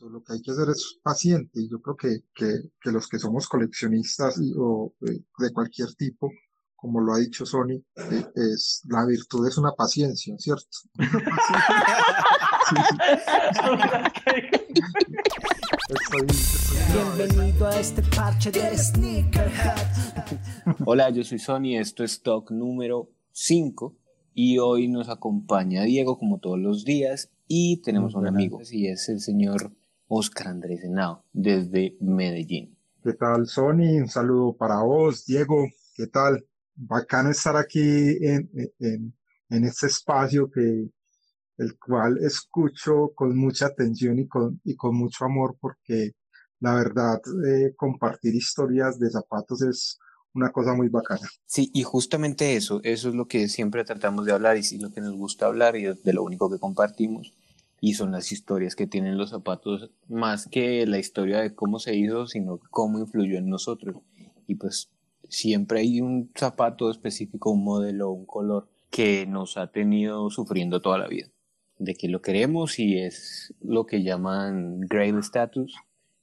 Lo que hay que hacer es paciente y yo creo que, que, que los que somos coleccionistas o de, cualquier tipo, como lo ha dicho Sony, eh, es la virtud es una paciencia, ¿cierto? Bienvenido a este parche de Sneakerhead. Hola, yo soy Sony, esto es Talk número 5 y hoy nos acompaña Diego como todos los días y tenemos un amigo y es el señor Oscar Andrés Henao desde Medellín. ¿Qué tal, Sony? Un saludo para vos, Diego. ¿Qué tal? Bacano estar aquí en, en, en este espacio que el cual escucho con mucha atención y con, y con mucho amor porque la verdad eh, compartir historias de zapatos es una cosa muy bacana. Sí, y justamente eso, eso es lo que siempre tratamos de hablar y lo que nos gusta hablar y de lo único que compartimos. Y son las historias que tienen los zapatos, más que la historia de cómo se hizo, sino cómo influyó en nosotros. Y pues siempre hay un zapato específico, un modelo, un color que nos ha tenido sufriendo toda la vida. De que lo queremos y es lo que llaman grail status,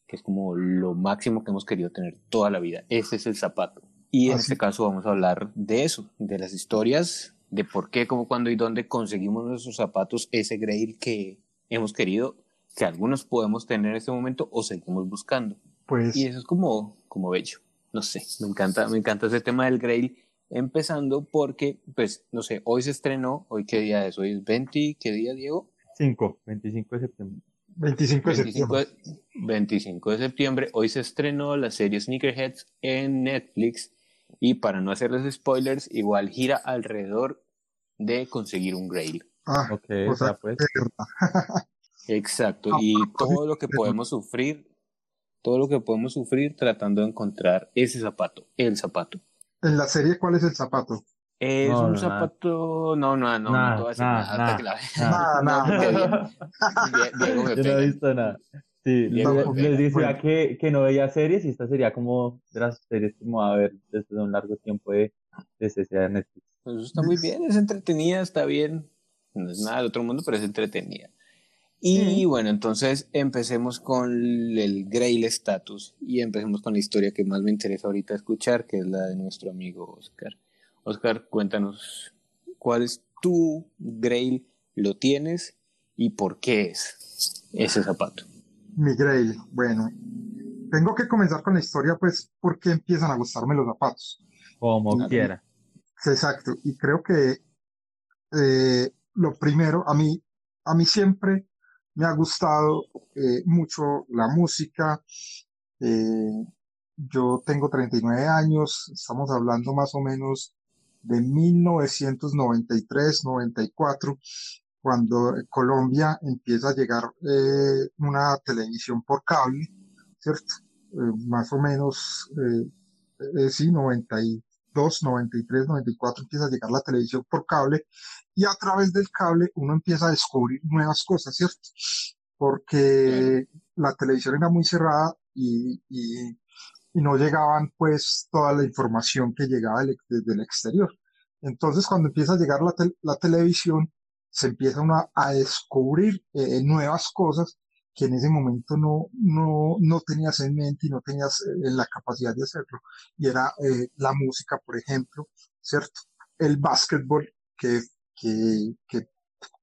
que es como lo máximo que hemos querido tener toda la vida. Ese es el zapato. Y en este caso vamos a hablar de eso, de las historias, de por qué, cómo, cuándo y dónde conseguimos nuestros zapatos, ese grail que hemos querido, que algunos podemos tener en este momento o seguimos buscando. Pues, y eso es como, como bello. No sé, me encanta, me encanta ese tema del grail. Empezando porque, pues, no sé, hoy se estrenó, hoy qué día es, hoy es 20, ¿qué día, Diego? 5, 25 de septiembre. 25 de septiembre. 25 de septiembre, hoy se estrenó la serie Sneakerheads en Netflix y para no hacerles spoilers, igual gira alrededor de conseguir un Grail. Ah, ok, o sea, pues. Exacto, y todo lo que podemos sufrir, todo lo que podemos sufrir tratando de encontrar ese zapato, el zapato. En la serie, ¿cuál es el zapato? Es un zapato. No, no, no, no, te voy a decir nada. Nada, nada. Yo no he visto nada. Sí, les, decía que, que, no veía series y esta sería como de las series que a ver desde un largo tiempo de, de Netflix. Pues está muy bien, es entretenida, está bien. No es nada del otro mundo, pero es entretenida. Y bueno, entonces empecemos con el Grail Status y empecemos con la historia que más me interesa ahorita escuchar, que es la de nuestro amigo Oscar. Oscar, cuéntanos, ¿cuál es tu Grail? ¿Lo tienes? ¿Y por qué es ese zapato? Mi Grail, bueno, tengo que comenzar con la historia, pues, porque empiezan a gustarme los zapatos. Como quiera. Exacto, y creo que eh, lo primero, a mí, a mí siempre me ha gustado eh, mucho la música. Eh, yo tengo 39 años, estamos hablando más o menos de 1993, 94, cuando Colombia empieza a llegar eh, una televisión por cable, ¿cierto? Eh, más o menos, sí, 92, 93, 94 empieza a llegar la televisión por cable y a través del cable uno empieza a descubrir nuevas cosas, ¿cierto? Porque la televisión era muy cerrada y, y, y no llegaban pues toda la información que llegaba desde el exterior. Entonces cuando empieza a llegar la, la televisión, se empieza uno a, descubrir eh, nuevas cosas que en ese momento no, no, no tenías en mente y no tenías eh, la capacidad de hacerlo. Y era eh, la música, por ejemplo, ¿cierto? El básquetbol, que, que, que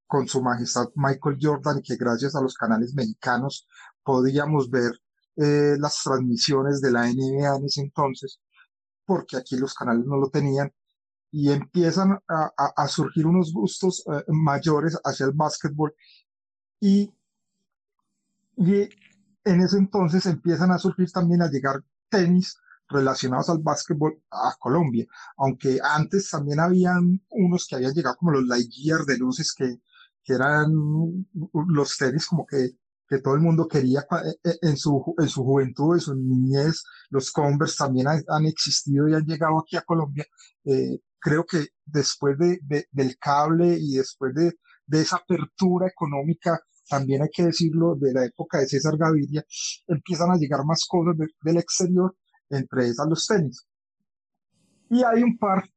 con su majestad Michael Jordan, que gracias a los canales mexicanos podíamos ver las transmisiones de la NBA en ese entonces, porque aquí los canales no lo tenían, y empiezan a, a, surgir unos gustos eh, mayores hacia el básquetbol y, y en ese entonces empiezan a surgir también a llegar tenis relacionados al básquetbol a Colombia, aunque antes también habían unos que habían llegado como los Lightyear de luces que, que eran los tenis como que que todo el mundo quería eh, eh, en su, en su juventud, en su niñez, los Converse también han, existido y han llegado aquí a Colombia. Eh, creo que después de, del cable y después de, de esa apertura económica, también hay que decirlo, de la época de César Gaviria, empiezan a llegar más cosas del exterior, entre esas los tenis. Y hay un par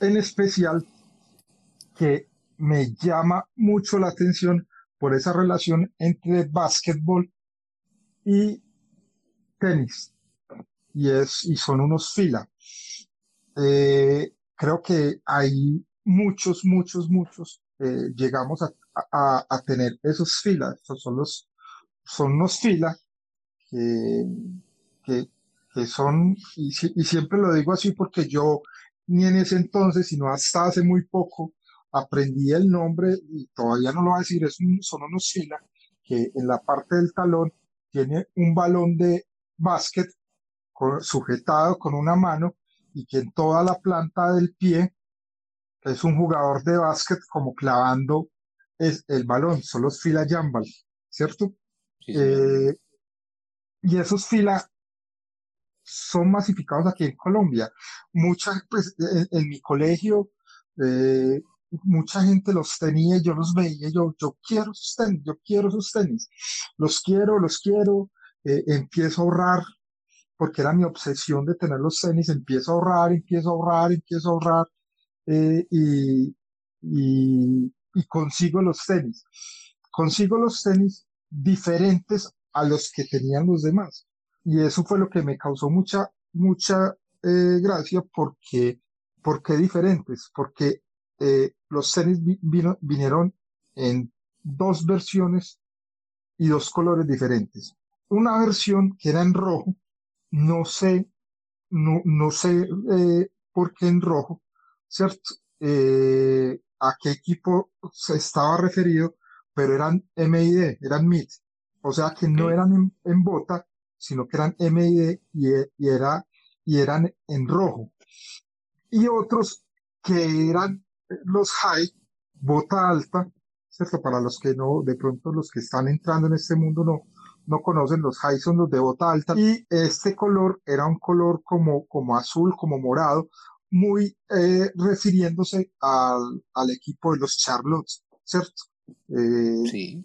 en especial que me llama mucho la atención por esa relación entre básquetbol y tenis. Y, es, y son unos fila. Eh, creo que hay muchos, muchos, muchos. Eh, llegamos a, a, tener esos filas. Son los, son unos filas que, que, son, y, siempre lo digo así porque yo ni en ese entonces, sino hasta hace muy poco, aprendí el nombre y todavía no lo voy a decir, es son unos fila que en la parte del talón tiene un balón de básquet sujetado con una mano y que en toda la planta del pie es un jugador de básquet como clavando es el balón, son los fila jambal, ¿cierto? Eh, y esos fila son masificados aquí en Colombia. Mucha, pues, en, mi colegio, eh, mucha gente los tenía y yo los veía, yo, yo quiero sus tenis, yo quiero sus tenis, los quiero, los quiero, eh, empiezo a ahorrar, porque era mi obsesión de tener los tenis, empiezo a ahorrar, empiezo a ahorrar, empiezo a ahorrar, eh, y, y, y consigo los tenis. Consigo los tenis diferentes a los que tenían los demás. Y eso fue lo que me causó mucha, mucha eh, gracia porque, porque diferentes, porque eh, los tenis vinieron en dos versiones y dos colores diferentes. Una versión que era en rojo, no sé, no, no sé eh, por qué en rojo, ¿cierto? A qué equipo se estaba referido, pero eran MID, eran MID. O sea que no eran en, bota, sino que eran MID y, y, era, y eran en rojo. Y otros que eran los high, bota alta, ¿cierto? Para los que no, de pronto los que están entrando en este mundo no, no conocen, los high son los de bota alta. Y este color era un color como, como azul, como morado, muy eh, refiriéndose al, al, equipo de los Charlottes, ¿cierto? Eh, sí.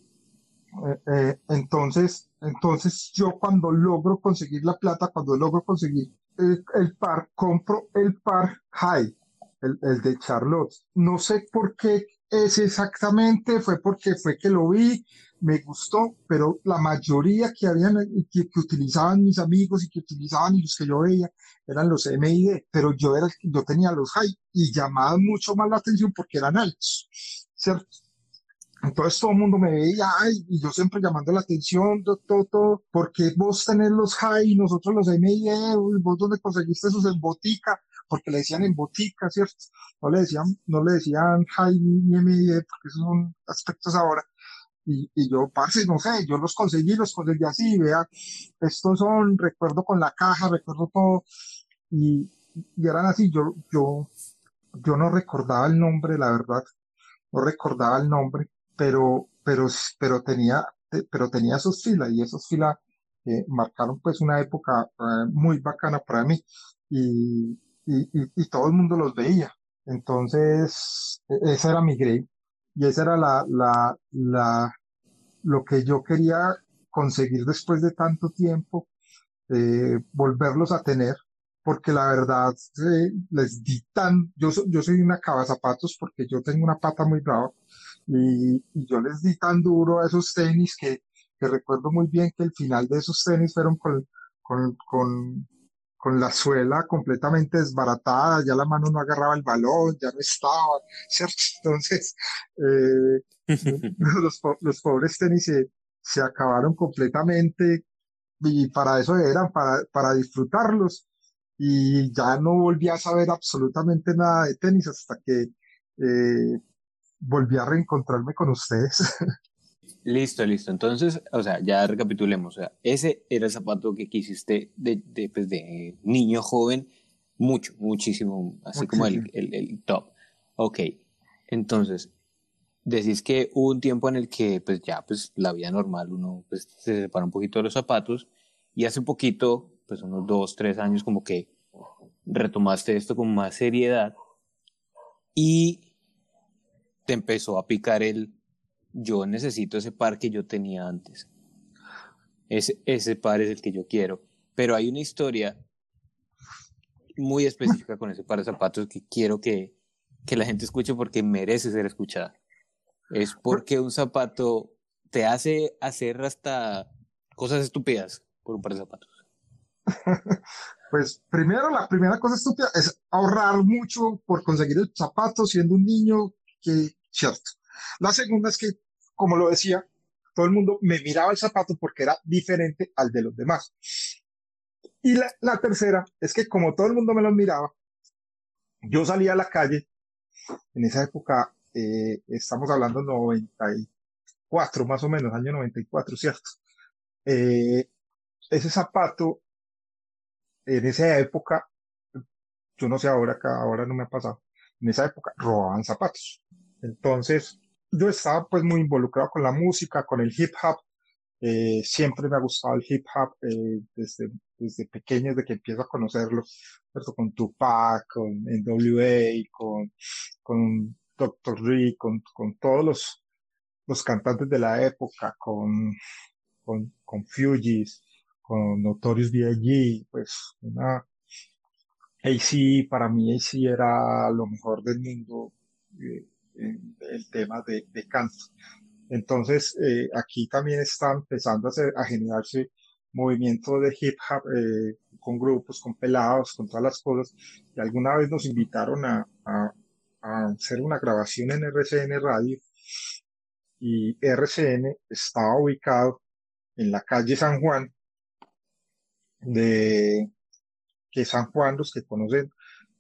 Eh, entonces, entonces yo cuando logro conseguir la plata, cuando logro conseguir el, par, compro el par high, el, el, de Charlotte. No sé por qué es exactamente, fue porque fue que lo vi, me gustó, pero la mayoría que habían, que, que, utilizaban mis amigos y que utilizaban y los que yo veía eran los MID, pero yo era, yo tenía los high y llamaban mucho más la atención porque eran altos, ¿cierto? Entonces todo el mundo me veía, ay, y yo siempre llamando la atención, todo, todo, porque vos tenés los high y nosotros los MID, vos dónde conseguiste esos en botica, porque le decían en botica, ¿cierto? No le decían, no le decían high ni porque esos son aspectos ahora. Y, y yo, parce, no sé, yo los conseguí, los conseguí así, vea, estos son, recuerdo con la caja, recuerdo todo, y, y eran así, yo, yo, yo no recordaba el nombre, la verdad, no recordaba el nombre, pero, pero, pero tenía, pero tenía sus filas, y esas filas eh, marcaron pues una época eh, muy bacana para mí, y, y, y, y todo el mundo los veía. Entonces, e, esa era mi grade. Y esa era la, la, la, lo que yo quería conseguir después de tanto tiempo, eh, volverlos a tener, porque la verdad eh, les di tan, yo, yo soy una zapatos porque yo tengo una pata muy brava, y, y, yo les di tan duro a esos tenis que, que recuerdo muy bien que el final de esos tenis fueron con, con, con, con la suela completamente desbaratada, ya la mano no agarraba el balón, ya no estaba, ¿cierto? Entonces, eh, los, los, pobres tenis se, se, acabaron completamente y para eso eran, para, para disfrutarlos. Y ya no volví a saber absolutamente nada de tenis hasta que eh, volví a reencontrarme con ustedes. Listo, listo. Entonces, o sea, ya recapitulemos. O sea, ese era el zapato que quisiste de, de, pues de niño joven, mucho, muchísimo, así como el, el, el, top. Ok, entonces, decís que hubo un tiempo en el que, pues ya, pues la vida normal, uno pues, se separa un poquito de los zapatos y hace poquito, pues unos dos, tres años, como que retomaste esto con más seriedad y te empezó a picar el yo necesito ese par que yo tenía antes. Ese, ese par es el que yo quiero. Pero hay una historia muy específica con ese par de zapatos que quiero que, que la gente escuche porque merece ser escuchada. Es porque un zapato te hace hacer hasta Cosas estúpidas por un par de zapatos. pues primero, la primera cosa estúpida es ahorrar mucho por conseguir el zapato siendo un niño que, cierto. La segunda es que, como lo decía, todo el mundo me miraba el zapato porque era diferente al de los demás. Y la, tercera es que como todo el mundo me los miraba, yo salía a la calle, en esa época, eh, estamos hablando 94 más o menos, año 94, ¿cierto? Eh, ese zapato, en esa época, yo no sé ahora, ahora no me ha pasado, en esa época robaban zapatos. Entonces, yo estaba pues muy involucrado con la música, con el hip hop. Eh, siempre me ha gustado el hip hop eh, desde, desde pequeño, desde que empiezo a conocerlo, ¿cierto? con Tupac, con NWA, con, con Dr. Dre, con, con todos los, los cantantes de la época, con, con, con Fugees, con Notorious B.I.G., pues una AC, para mí AC era lo mejor del mundo eh, el tema de, de canto. Entonces, eh, aquí también está empezando a, a generarse movimiento de hip hop eh, con grupos, con pelados, con todas las cosas. Y alguna vez nos invitaron a, a, a hacer una grabación en RCN Radio y RCN estaba ubicado en la calle San Juan de que San Juan, los que conocen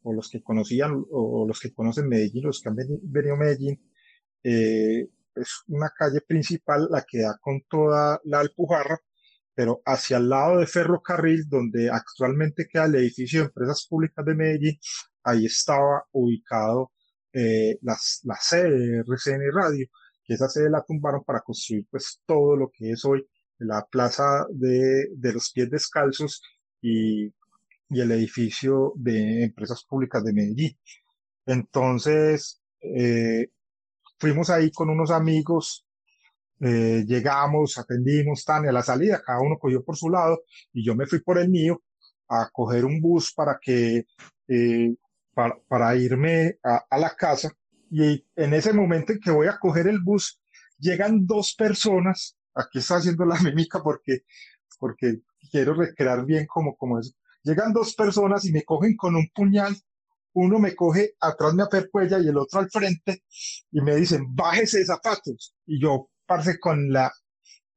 o los que conocían o los que conocen Medellín, los que han venido a Medellín, eh, es una calle principal la que da con toda la Alpujarra, pero hacia el lado de Ferrocarril, donde actualmente queda el edificio de Empresas Públicas de Medellín, ahí estaba ubicado eh, la, la sede de RCN Radio, que esa sede la tumbaron para construir pues todo lo que es hoy la plaza de, de los pies descalzos y y el edificio de empresas públicas de Medellín. Entonces, eh, fuimos ahí con unos amigos, eh, llegamos, atendimos, tan a la salida, cada uno cogió por su lado y yo me fui por el mío a coger un bus para que, eh, para, para, irme a, la casa. Y en ese momento en que voy a coger el bus, llegan dos personas, aquí está haciendo la mímica porque, porque quiero recrear bien como, como es, Llegan dos personas y me cogen con un puñal. Uno me coge atrás, me apercuella y el otro al frente y me dicen, bájese de zapatos. Y yo, parce, con la,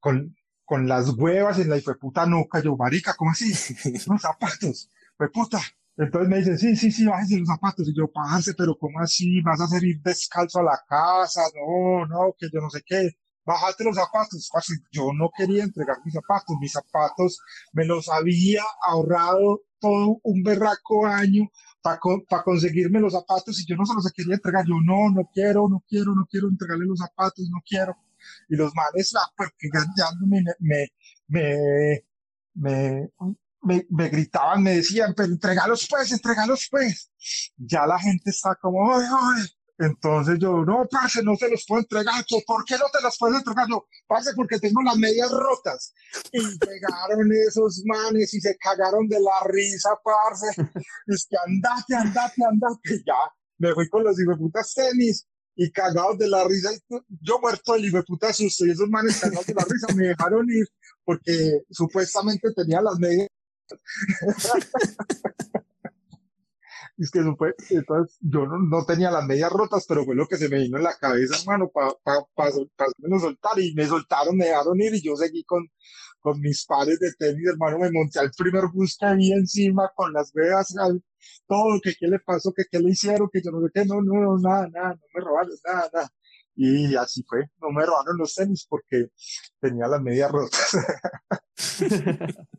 con, con las huevas en la puta nuca, yo, marica, ¿cómo así? Los zapatos, fue puta. Entonces me dicen, sí, sí, sí, bájese los zapatos. Y yo, parce, pero ¿cómo así? ¿Vas a hacer ir descalzo a la casa? No, no, que yo no sé qué bájate los zapatos. Yo no quería entregar mis zapatos, mis zapatos me los había ahorrado todo un berraco año para pa conseguirme los zapatos y yo no se los quería entregar. Yo no, no quiero, no quiero, no quiero entregarle los zapatos, no quiero. Y los males, ah, porque me, me, me, me, me, me, gritaban, me decían, pero entregalos pues, entregalos pues. Ya la gente está como, ay, ay, entonces yo, no, parce, no se los puedo entregar. ¿Por qué no te los puedo entregar? No, parce, porque tengo las medias rotas. Y llegaron esos manes y se cagaron de la risa, parce. Es que andate, andate, andate. Ya, me fui con los putas tenis y cagados de la risa. Yo muerto del puta susto y esos manes cagados de la risa me dejaron ir porque supuestamente tenía las medias. es que fue, entonces yo no, no, tenía las medias rotas, pero fue lo que se me vino en la cabeza, hermano, para pa, pa, pa, soltar y me soltaron, me dejaron ir y yo seguí con, con mis pares de tenis, hermano, me monté al primer bus que había encima con las veas, todo, que qué le pasó, que qué le hicieron, que yo no sé qué, no, no, nada, nada, no me robaron, nada, nada. Y así fue, no me robaron los tenis porque tenía las medias rotas.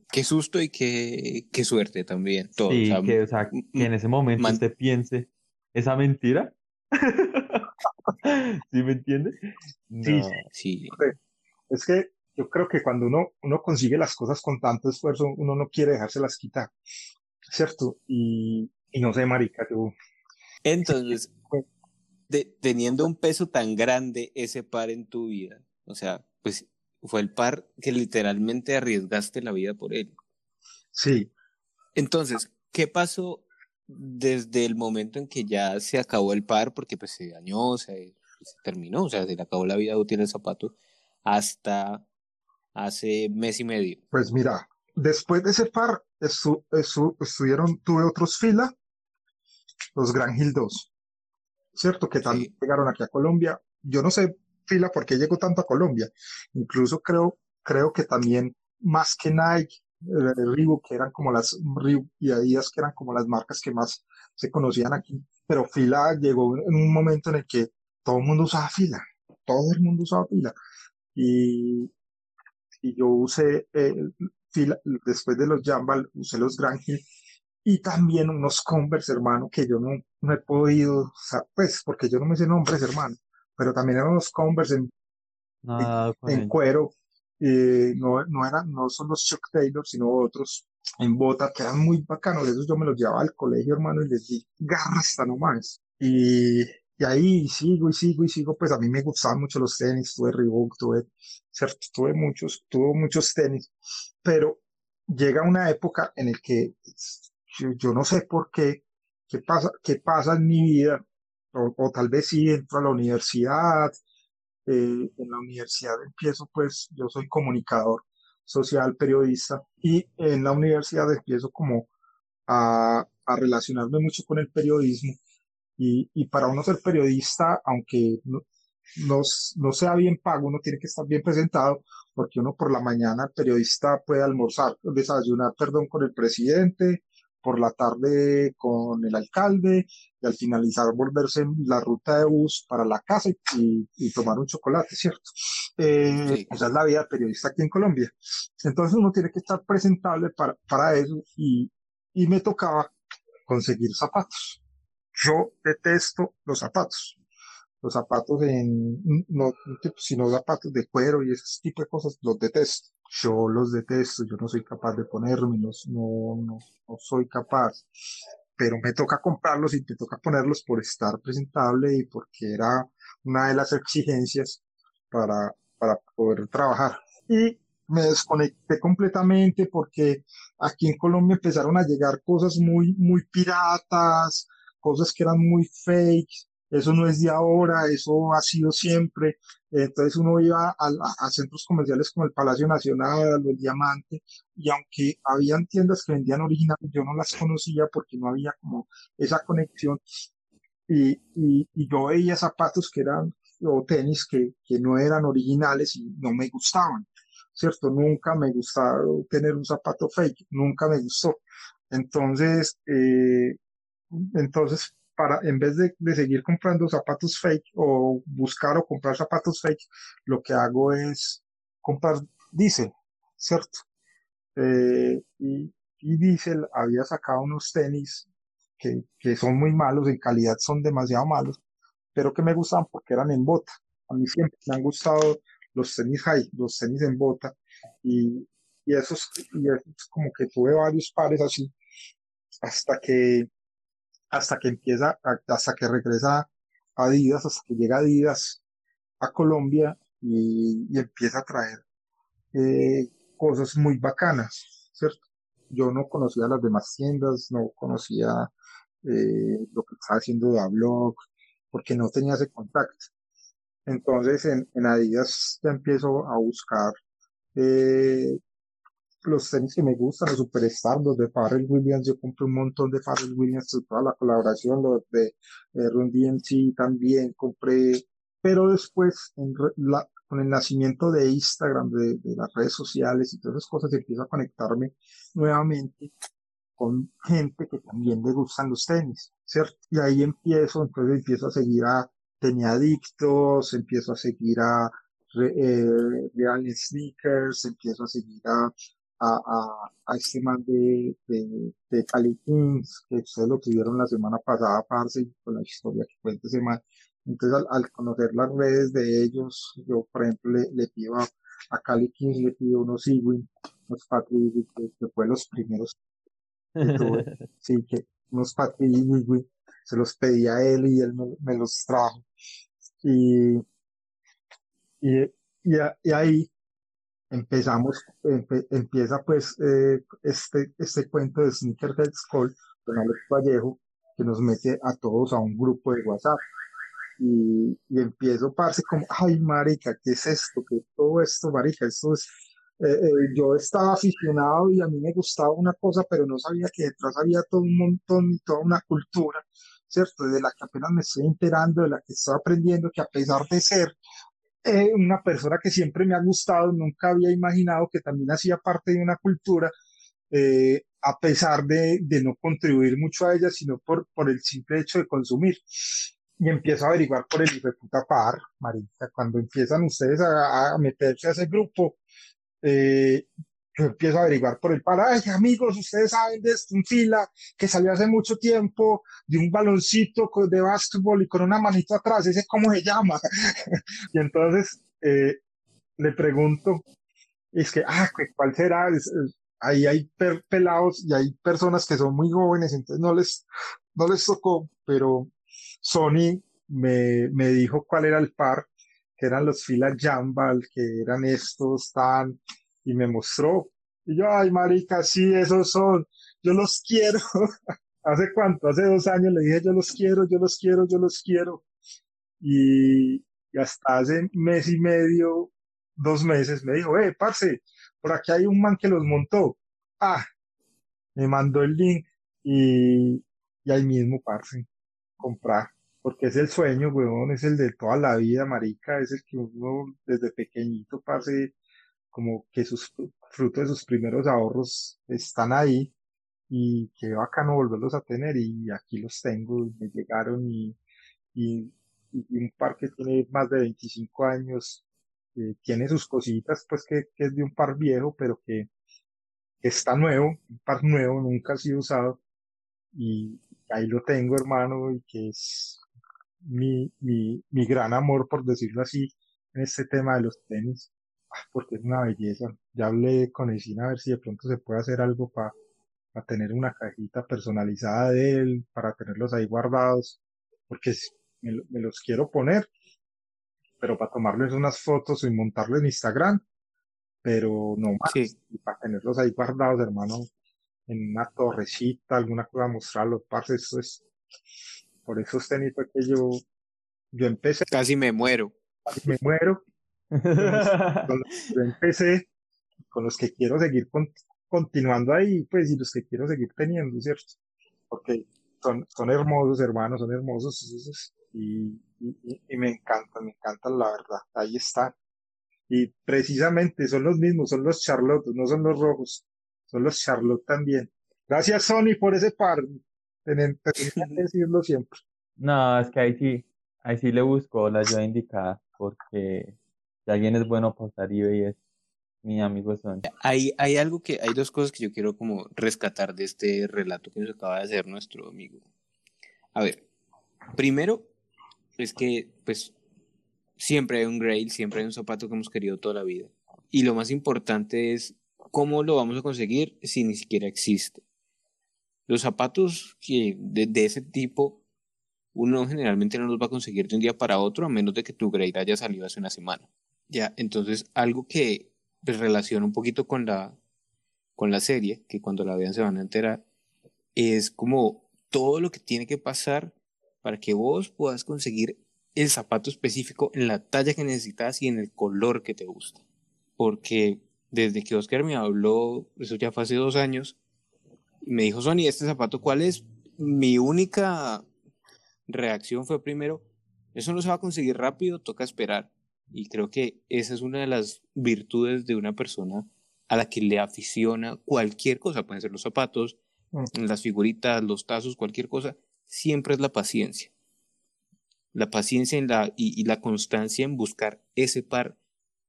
qué susto y qué, qué suerte también. Todo, sí, o sea, que, o sea, que en ese momento man... usted piense, ¿esa mentira? ¿Sí me entiende? No. Sí, sí. Es que yo creo que cuando uno, uno consigue las cosas con tanto esfuerzo, uno no quiere dejárselas quitar, ¿cierto? Y, y no sé, marica, yo... Entonces, de, teniendo un peso tan grande ese par en tu vida, o sea, pues fue el par que literalmente arriesgaste la vida por él. Sí. Entonces, ¿qué pasó desde el momento en que ya se acabó el par, porque pues se dañó, se, se terminó, o sea, se le acabó la vida útil el zapato, hasta, hace mes y medio. Pues mira, después de ese par, estuvieron, tuve otros fila, los Gran Hill 2, ¿cierto? Que también llegaron aquí a Colombia. Yo no sé fila por qué llegó tanto a Colombia. Incluso creo, creo que también más que Nike, Reebok, que eran como las Reebok y Adidas, que eran como las marcas que más se conocían aquí. Pero fila llegó en un momento en el que todo el mundo usaba fila, todo el mundo usaba fila. Y, y yo usé eh, fila, después de los Jambal, usé los Grand y también unos Converse, hermano, que yo no, no he podido, pues, porque yo no me sé nombres, hermano, pero también eran unos Converse en, en, cuero, eh, no, no eran, no son los Chuck Taylor, sino otros en bota, que eran muy bacanos, esos yo me los llevaba al colegio, hermano, y les di garra hasta nomás. Y, y ahí sigo y sigo y sigo, pues a mí me gustaban mucho los tenis, tuve Reebok, tuve, cierto, tuve muchos, tuve muchos tenis, pero llega una época en el que yo, no sé por qué, qué pasa, qué pasa en mi vida, o, tal vez sí entro a la universidad, eh, en la universidad empiezo pues, yo soy comunicador social, periodista, y en la universidad empiezo como a, a relacionarme mucho con el periodismo. Y, y para uno ser periodista, aunque no, no, sea bien pago, uno tiene que estar bien presentado, porque uno por la mañana, periodista puede almorzar, desayunar, perdón, con el presidente, por la tarde con el alcalde y al finalizar volverse en la ruta de bus para la casa y, y tomar un chocolate, ¿cierto? Eh, Esa es la vida periodista aquí en Colombia. Entonces uno tiene que estar presentable para, para eso y, y me tocaba conseguir zapatos. Yo detesto los zapatos. Los zapatos en, no, sino zapatos de cuero y ese tipo de cosas, los detesto. Yo los detesto, yo no soy capaz de ponérmelos, no, no, no soy capaz. Pero me toca comprarlos y me toca ponerlos por estar presentable y porque era una de las exigencias para, para poder trabajar. Y me desconecté completamente porque aquí en Colombia empezaron a llegar cosas muy, muy piratas, cosas que eran muy fake, eso no es de ahora, eso ha sido siempre. Entonces uno iba a, centros comerciales como el Palacio Nacional el Diamante, y aunque habían tiendas que vendían originales, yo no las conocía porque no había como esa conexión. Y, y, y yo veía zapatos que eran, o tenis que, que no eran originales y no me gustaban, ¿cierto? Nunca me gustaba tener un zapato fake, nunca me gustó. Entonces, eh, entonces, para, en vez de, de, seguir comprando zapatos fake o buscar o comprar zapatos fake, lo que hago es comprar Diesel, ¿cierto? Eh, y, y Diesel había sacado unos tenis que, que son muy malos, en calidad son demasiado malos, pero que me gustan porque eran en bota. A mí siempre me han gustado los tenis high, los tenis en bota, y, y esos, y esos como que tuve varios pares así, hasta que hasta que empieza, hasta que regresa Adidas, hasta que llega Adidas a Colombia y, empieza a traer eh, cosas muy bacanas, ¿cierto? Yo no conocía las demás tiendas, no conocía eh, lo que estaba haciendo de blog, porque no tenía ese contacto. Entonces en, en Adidas ya empiezo a buscar eh, los tenis que me gustan, los Superstar, los de Pharrell Williams, yo compré un montón de Pharrell Williams, toda la colaboración, los de eh, Run DMC también compré, pero después, con el nacimiento de Instagram, de, las redes sociales y todas esas cosas, empiezo a conectarme nuevamente con gente que también le gustan los tenis, ¿cierto? Y ahí empiezo, entonces empiezo a seguir a Adictos, empiezo a seguir a eh, Real Sneakers, empiezo a seguir a a, a, a este man de, de, de Cali Kings, que ustedes lo tuvieron la semana pasada, parce, con la historia que cuenta ese man. Entonces, al, conocer las redes de ellos, yo, por ejemplo, le, le pido a, a, Cali Kings, le pido unos Ewing, unos Patrick, que, que, fue los primeros que tuve, sí, que unos Patrick se los pedí a él y él me, me los trajo. Y, y, y, y ahí empezamos, empieza pues eh, este, este cuento de Sneakerhead School con Alex Vallejo, que nos mete a todos a un grupo de WhatsApp. Y, y empiezo, parce, como, ay, marica, ¿qué es esto? ¿Qué todo esto, marica? Esto es, eh, eh, yo estaba aficionado y a mí me gustaba una cosa, pero no sabía que detrás había todo un montón y toda una cultura, ¿cierto? De la que apenas me estoy enterando, de la que estoy aprendiendo, que a pesar de ser eh, una persona que siempre me ha gustado, nunca había imaginado que también hacía parte de una cultura, eh, a pesar de, de, no contribuir mucho a ella, sino por, por el simple hecho de consumir. Y empiezo a averiguar por el hijo de puta par, marica, cuando empiezan ustedes a, meterse a ese grupo, eh, empiezo a averiguar por el par, ay amigos, ustedes saben de esto, un fila que salió hace mucho tiempo, de un baloncito de básquetbol y con una manito atrás, ese cómo se llama. y entonces eh, le pregunto, es que, ah, ¿cuál será? ahí hay pelados y hay personas que son muy jóvenes, entonces no les, no les tocó, pero Sony me, me dijo cuál era el par, que eran los filas Jambal, que eran estos tan, y me mostró. Y yo, ay, marica, sí, esos son, yo los quiero. ¿Hace cuánto? Hace dos años le dije, yo los quiero, yo los quiero, yo los quiero. Y, hasta hace mes y medio, dos meses, me dijo, eh, parce, por aquí hay un man que los montó. Ah, me mandó el link y, y ahí mismo, parce, comprar. Porque es el sueño, weón, es el de toda la vida, marica, es el que uno desde pequeñito, parce, como que sus frutos de sus primeros ahorros están ahí y qué bacano volverlos a tener y aquí los tengo, me llegaron y, y, y un par que tiene más de 25 años, tiene sus cositas, pues que, es de un par viejo, pero que, está nuevo, un par nuevo, nunca ha sido usado. Y ahí lo tengo, hermano, y que es mi, mi, mi gran amor, por decirlo así, en este tema de los tenis, porque es una belleza. Ya hablé con Esina a ver si de pronto se puede hacer algo para tener una cajita personalizada de él, para tenerlos ahí guardados, porque me los quiero poner pero para tomarles unas fotos y montarlo en Instagram, pero no más, y para tenerlos ahí guardados, hermano, en una torrecita, alguna cosa, mostrarlos, parce, eso es, por eso tenis fue que yo, yo empecé. Casi me muero. Casi me muero. Yo empecé con los que quiero seguir continuando ahí, pues, y los que quiero seguir teniendo, ¿cierto? Porque son, son hermosos, hermanos, son hermosos, y, y, me encantan, me encantan la verdad, ahí están. Y precisamente son los mismos, son los Charlotte, no son los rojos, son los Charlotte también. Gracias Sony por ese par, tenía que decirlo siempre. No, es que ahí sí, ahí sí le busco la ayuda indicada, porque si alguien es bueno postar y es mi amigo Sony. Hay, hay algo que, hay dos cosas que yo quiero como rescatar de este relato que nos acaba de hacer nuestro amigo. A ver, primero, es que pues siempre hay un grail, siempre hay un zapato que hemos querido toda la vida. Y lo más importante es cómo lo vamos a conseguir si ni siquiera existe. Los zapatos que de, ese tipo uno generalmente no los va a conseguir de un día para otro a menos de que tu grade haya salido hace una semana. Ya, entonces algo que pues, relaciona un poquito con la, con la serie, que cuando la vean se van a enterar, es como todo lo que tiene que pasar para que vos puedas conseguir el zapato específico en la talla que necesitas y en el color que te gusta. Porque desde que Oscar me habló, eso ya fue hace dos años, me dijo, Sony, ¿este zapato cuál es? Mi única reacción fue primero, eso no se va a conseguir rápido, toca esperar. Y creo que esa es una de las virtudes de una persona a la que le aficiona cualquier cosa, pueden ser los zapatos, mm. las figuritas, los tazos, cualquier cosa, siempre es la paciencia. La paciencia en la, y, la constancia en buscar ese par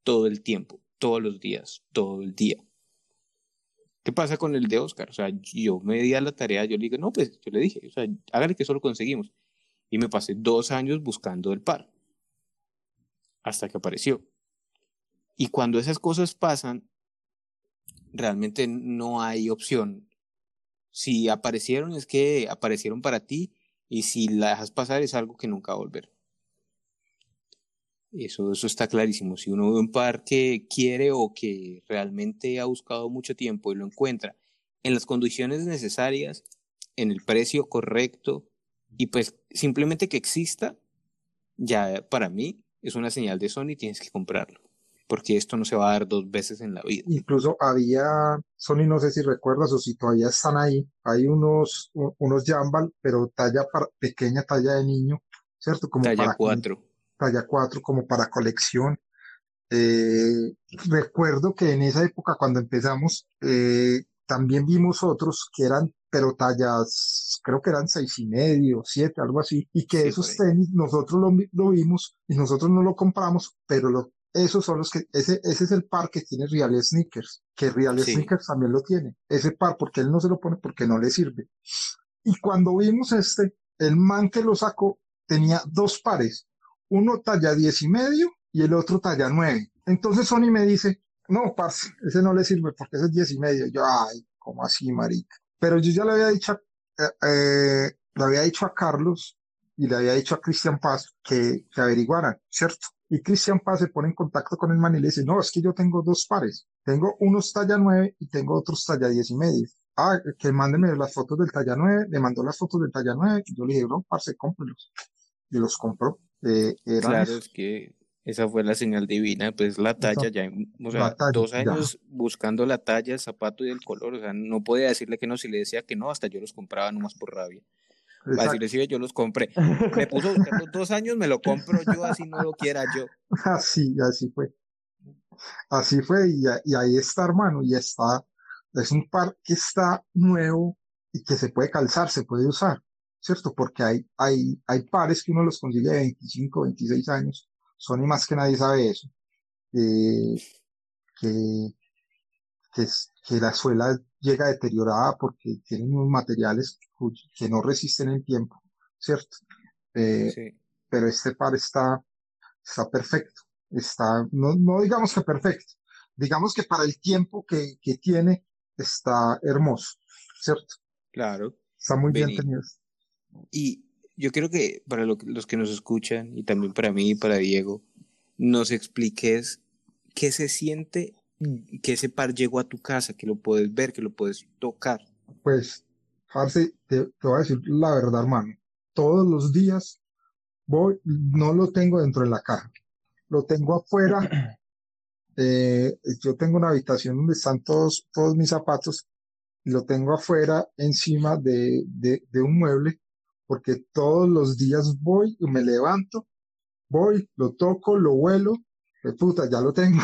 todo el tiempo, todos los días, todo el día. ¿Qué pasa con el de Oscar? O sea, yo me di a la tarea, yo le dije, no, pues yo le dije, o sea, hágale que eso lo conseguimos. Y me pasé dos años buscando el par. Hasta que apareció. Y cuando esas cosas pasan, realmente no hay opción si aparecieron es que aparecieron para ti y si la dejas pasar es algo que nunca va a volver. Eso, eso está clarísimo. Si uno ve un par que quiere o que realmente ha buscado mucho tiempo y lo encuentra en las condiciones necesarias, en el precio correcto y pues simplemente que exista, ya para mí es una señal de Sony, tienes que comprarlo. porque esto no se va a dar dos veces en la vida. Incluso había, Sony, no sé si recuerdas o si todavía están ahí, hay unos, unos Jambal, pero talla pequeña, talla de niño, ¿cierto? Como talla 4. Talla 4, como para colección. Eh, recuerdo que en esa época, cuando empezamos, eh, también vimos otros que eran, pero tallas, creo que eran seis y medio, siete, algo así, y que esos tenis nosotros lo, lo, vimos y nosotros no lo compramos, pero lo, esos son los que, ese, ese es el par que tiene Real Sneakers, que Real Sneakers también lo tiene, ese par, porque él no se lo pone porque no le sirve. Y cuando vimos este, el man que lo sacó tenía dos pares, uno talla diez y medio y el otro talla nueve. Entonces Sony me dice, no, parce, ese no le sirve porque ese es diez y medio. Yo, ay, ¿cómo así, marica? Pero yo ya le había dicho, eh, eh, le había dicho a Carlos y le había dicho a Cristian Paz que, que averiguaran, ¿cierto? Y Cristian Paz se pone en contacto con el man y le dice, no, es que yo tengo dos pares. Tengo unos talla nueve y tengo otros talla diez y medio. Ah, que mándeme las fotos del talla nueve. Le mandó las fotos del talla nueve. Y yo le dije, no, parce, cómprelos. Y los compró. Eh, claro, es que esa fue la señal divina, pues la talla, ya, o sea, dos años buscando la talla, el zapato y el color, o sea, no podía decirle que no, si le decía que no, hasta yo los compraba nomás por rabia. Así le yo los compré. Me puso dos años, me lo compro yo, así no lo quiera yo. Así, así fue. Así fue, y, y ahí está, hermano, y está, es un par que está nuevo y que se puede calzar, se puede usar, ¿cierto? Porque hay, hay, hay pares que uno los consigue de 25, 26 años Sony más que nadie sabe eso, eh, que, que, la suela llega deteriorada porque tienen unos materiales que no resisten el tiempo, ¿cierto? Eh, pero este par está, está perfecto, está, no, no digamos que perfecto, digamos que para el tiempo que, que tiene está hermoso, ¿cierto? Claro. Está muy bien tenido. Y yo creo que para los que nos escuchan y también para mí y para Diego, nos expliques qué se siente que ese par llegó a tu casa, que lo puedes ver, que lo puedes tocar. Pues, Farce, te, voy a decir la verdad, hermano. Todos los días voy, no lo tengo dentro de la caja, lo tengo afuera. Eh, yo tengo una habitación donde están todos, todos mis zapatos y lo tengo afuera encima de, de, de un mueble porque todos los días voy y me levanto, voy, lo toco, lo huelo, de puta, ya lo tengo.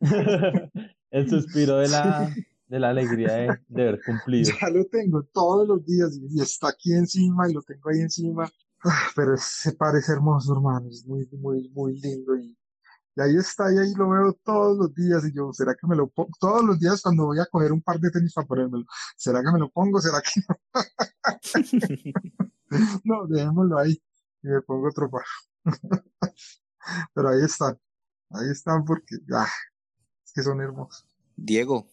El suspiro de la, de la alegría de, de, haber cumplido. Ya lo tengo todos los días y está aquí encima y lo tengo ahí encima. Ah, pero se parece hermoso, hermano, es muy, muy, muy lindo y y ahí está, y ahí lo veo todos los días. Y yo, ¿será que me lo pongo? Todos los días cuando voy a coger un par de tenis para ponérmelo. ¿Será que me lo pongo? ¿Será que no? no, dejémoslo ahí. Y me pongo otro par. Pero ahí están. Ahí están porque, ah, es que son hermosos. Diego,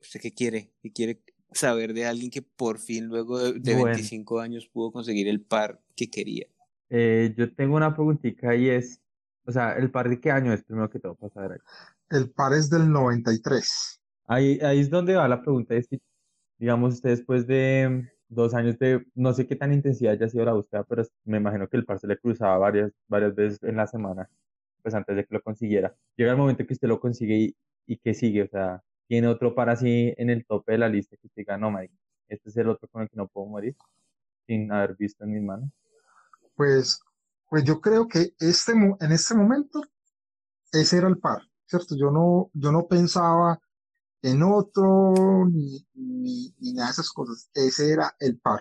¿usted qué quiere? ¿Qué quiere saber de alguien que por fin, luego de, 25 años, pudo conseguir el par que quería? Eh, yo tengo una preguntita y es, o sea, ¿el par de qué año es primero que todo? Para saber El par es del 93. Ahí, ahí es donde va la pregunta. Es que, digamos, usted después de dos años de, no sé qué tan intensidad haya sido la búsqueda, pero me imagino que el par se le cruzaba varias, varias veces en la semana, pues antes de que lo consiguiera. Llega el momento que usted lo consigue y, y que sigue, o sea, tiene otro par así en el tope de la lista que usted diga, no, Mike, este es el otro con el que no puedo morir, sin haber visto en mis manos. Pues pues yo creo que este, en este momento ese era el par, ¿cierto? Yo no, yo no pensaba en otro ni, ni, nada de esas cosas. Ese era el par,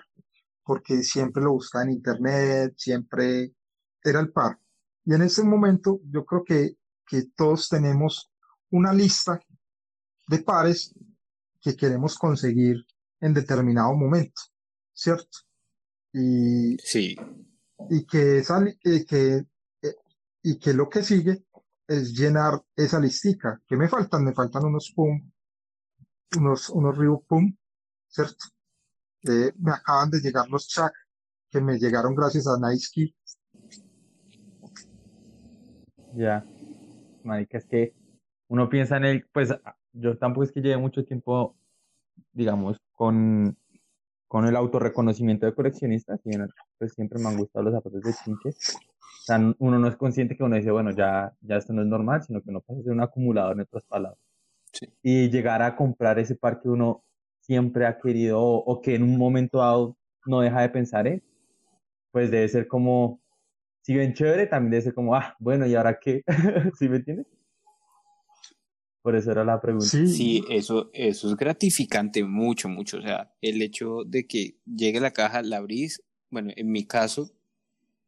porque siempre lo buscaba en internet, siempre era el par. Y en ese momento yo creo que, que todos tenemos una lista de pares que queremos conseguir en determinado momento, ¿cierto? Y, sí y que, que, eh, y que lo que sigue es llenar esa listica. ¿Qué me faltan? Me faltan unos PUM, unos, unos Reebok PUM, ¿cierto? Eh, me acaban de llegar los Chuck, que me llegaron gracias a Nike. Ya, marica, es que uno piensa en el, pues yo tampoco es que lleve mucho tiempo, digamos, con con el autorreconocimiento de coleccionista, pues siempre me han gustado los zapatos de chinche, sea, n- uno no es consciente que uno dice, bueno, ya, ya esto no es normal, sino que uno pasa a ser un acumulador en otras palabras. Sí. Y llegar a comprar ese par que uno siempre ha querido o, o que en un momento dado no deja de pensar en, pues debe ser como, si bien chévere, también debe ser como, ah, bueno, ¿y ahora qué? ¿Sí me entiendes? Por eso era la pregunta. Sí, Sí, eso, eso es gratificante, mucho, mucho. O sea, el hecho de que llegue la caja, la abrís, bueno, en mi caso,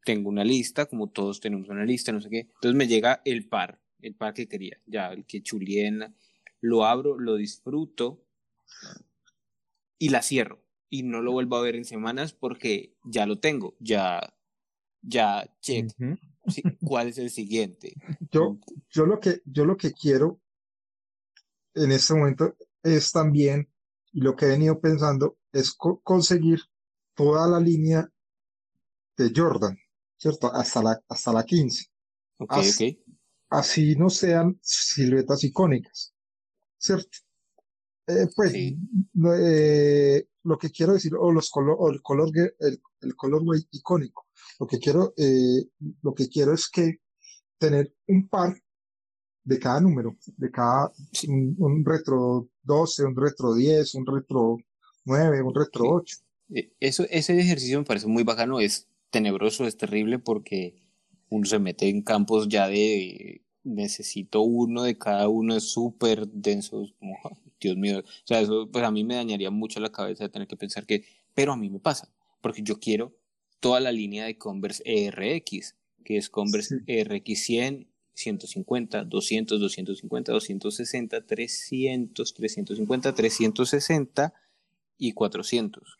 tengo una lista, como todos tenemos una lista, no sé qué. Entonces me llega el par, el par que quería, ya, el que chulié, en la- lo abro, lo disfruto y la cierro. Y no lo vuelvo a ver en semanas porque ya lo tengo, ya, ya, check. Sí, ¿Cuál es el siguiente? yo, yo lo que, yo lo que quiero en este momento es también, y lo que he venido pensando, es co- conseguir toda la línea de Jordan, ¿cierto? Hasta la, hasta la 15. Ok, As- ok. Así no sean siluetas icónicas, ¿cierto? Eh, pues, Sí. eh, lo que quiero decir, o los color, o el color, el, el colorway icónico. Lo que quiero, eh, lo que quiero es que tener un par de cada número, de cada, Sí. un, un retro 12, un retro 10, un retro 9, un retro Sí. 8. Eh, Eso, ese ejercicio me parece muy bacano, es tenebroso, es terrible porque uno se mete en campos ya de necesito uno de cada uno, es súper denso, como, "Ah, Dios mío, o sea, eso pues a mí me dañaría mucho la cabeza de tener que pensar que, pero a mí me pasa, porque yo quiero toda la línea de Converse ERX, que es Converse Sí. ERX 100, 150, 200, 250, 260, 300, 350, 360 y 400.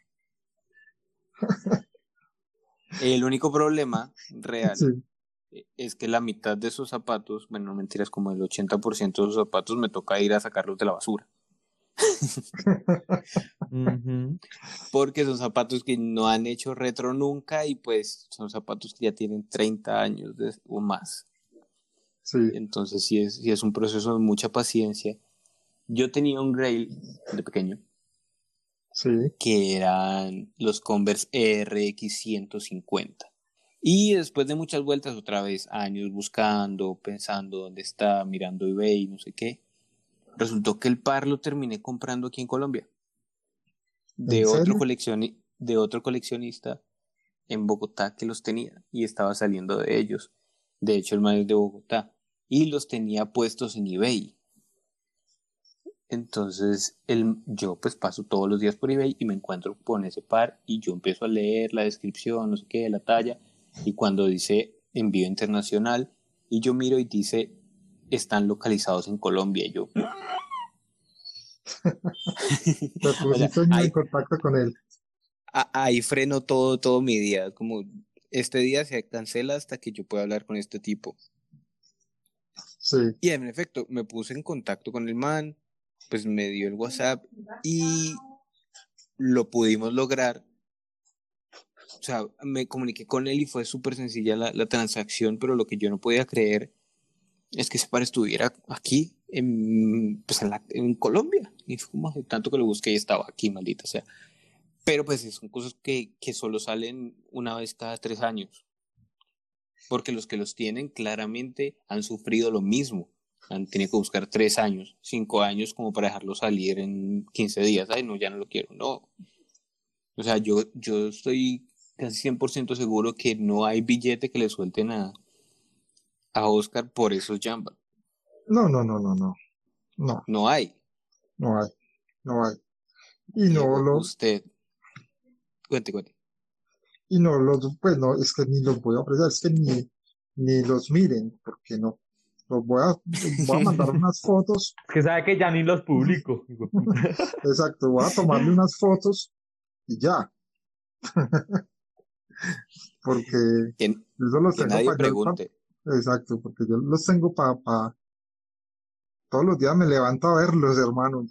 El único problema real Sí. es que la mitad de esos zapatos, bueno, no mentiras, como el 80% de esos zapatos me toca ir a sacarlos de la basura. Porque son zapatos que no han hecho retro nunca y pues son zapatos que ya tienen 30 años de- o más. Sí. Entonces sí es, sí es un proceso de mucha paciencia. Yo tenía un Grail de pequeño Sí. que eran los Converse RX 150. Y después de muchas vueltas, otra vez, años buscando, pensando dónde está, mirando eBay, no sé qué, resultó que el par lo terminé comprando aquí en Colombia. De ¿En otro, coleccioni- de otro coleccionista en Bogotá que los tenía y estaba saliendo de ellos. De hecho, el man es de Bogotá. Y los tenía puestos en eBay. Entonces, el, yo pues paso todos los días por eBay y me encuentro con ese par y yo empiezo a leer la descripción, no sé qué, la talla, y cuando dice envío internacional, y yo miro y dice están localizados en Colombia, y yo, o sea, pusiste en ahí, contacto con él. ahí freno todo, todo mi día, como este día se cancela hasta que yo pueda hablar con este tipo. Sí. Y en efecto, me puse en contacto con el man, pues me dio el WhatsApp y lo pudimos lograr. O sea, me comuniqué con él y fue súper sencilla la, transacción, pero lo que yo no podía creer es que ese par estuviera aquí, en, pues en, Colombia. Y fue como tanto que lo busqué y estaba aquí, maldita sea. Pero pues son cosas que, que solo salen una vez cada tres años. Porque los que los tienen claramente han sufrido lo mismo. Han tenido que buscar tres años, cinco años como para dejarlo salir en 15 días. Ay, no, ya no lo quiero. No. O sea, yo, yo estoy casi 100% seguro que no hay billete que le suelten a, a Oscar por esos Jamba. No, no, no, no, no. No, No hay. no hay. No hay. Y no Diego, lo, usted. Cuente, cuente. y no los, pues no, es que ni los voy a apreciar, es que ni, ni los miren, porque no. Los voy a, voy a mandar unas fotos, Es que sabe que ya ni los publico. exacto, voy a tomarle unas fotos y ya. Porque Que, eso los que tengo nadie para pregunte. exacto, porque yo los tengo para, pa, todos los días me levanto a verlos, hermano.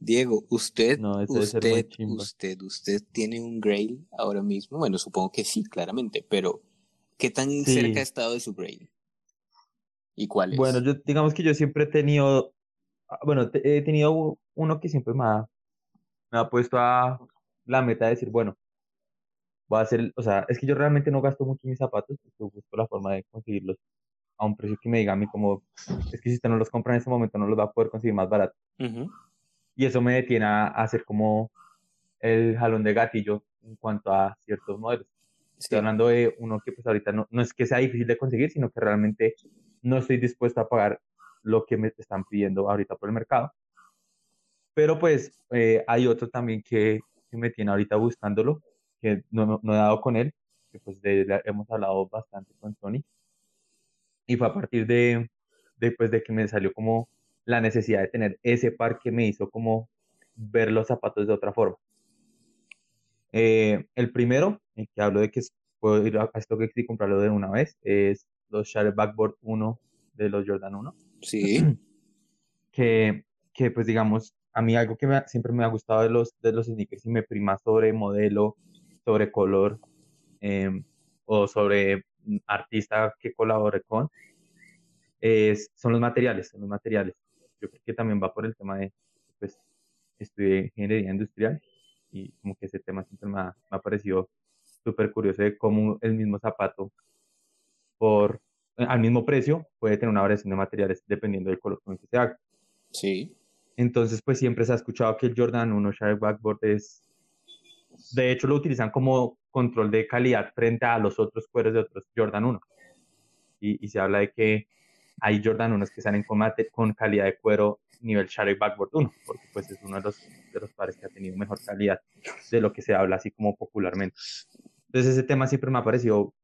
Diego, usted, No, usted, usted, usted tiene un Grail ahora mismo. Bueno, supongo que sí, claramente, pero ¿qué tan Sí. cerca ha estado de su Grail? ¿Y cuál es? Bueno, yo digamos que yo siempre he tenido, ah, bueno, he tenido uno que siempre me ha, me ha puesto a la meta de decir, bueno, voy a hacer, o sea, es que yo realmente no gasto mucho mis zapatos, yo busco la forma de conseguirlos a un precio que me diga a mí como, es que si usted no los compra en este momento no los va a poder conseguir más barato. Y eso me detiene a a hacer como el jalón de gatillo en cuanto a ciertos modelos. Estoy Sí. hablando de uno que pues ahorita no, no es que sea difícil de conseguir, sino que realmente no estoy dispuesto a pagar lo que me están pidiendo ahorita por el mercado. Pero pues eh, hay otro también que, que me tiene ahorita buscándolo, que no, no, no he dado con él, que pues de, hemos hablado bastante con Sony. Y fue a partir de, de, pues, de que me salió como la necesidad de tener ese par que me hizo como ver los zapatos de otra forma. Eh, el primero, el que hablo de que puedo ir a StockX y comprarlo de una vez, es los Shattered Backboard 1 de los Jordan 1 Sí. que, que pues digamos, a mí algo que me- siempre me ha gustado de los, de los sneakers y me prima sobre modelo, sobre color em, o sobre mm, artista que colabore con, es, son los materiales, son los materiales. Yo creo que también va por el tema de, pues, estudié ingeniería industrial y como que ese tema siempre me ha, me ha parecido súper curioso de cómo el mismo zapato por eh, al mismo precio puede tener una variación de materiales dependiendo del color con el que se haga. Sí. Entonces, pues siempre se ha escuchado que el Jordan 1 Share Backboard es, de hecho lo utilizan como control de calidad frente a los otros cueros de otros Jordan 1. Y, y se habla de que hay Jordan 1 que salen con, mate- con calidad de cuero nivel Share Backboard 1, porque pues es uno de los, de los pares que ha tenido mejor calidad de lo que se habla así como popularmente. Entonces ese tema siempre me ha parecido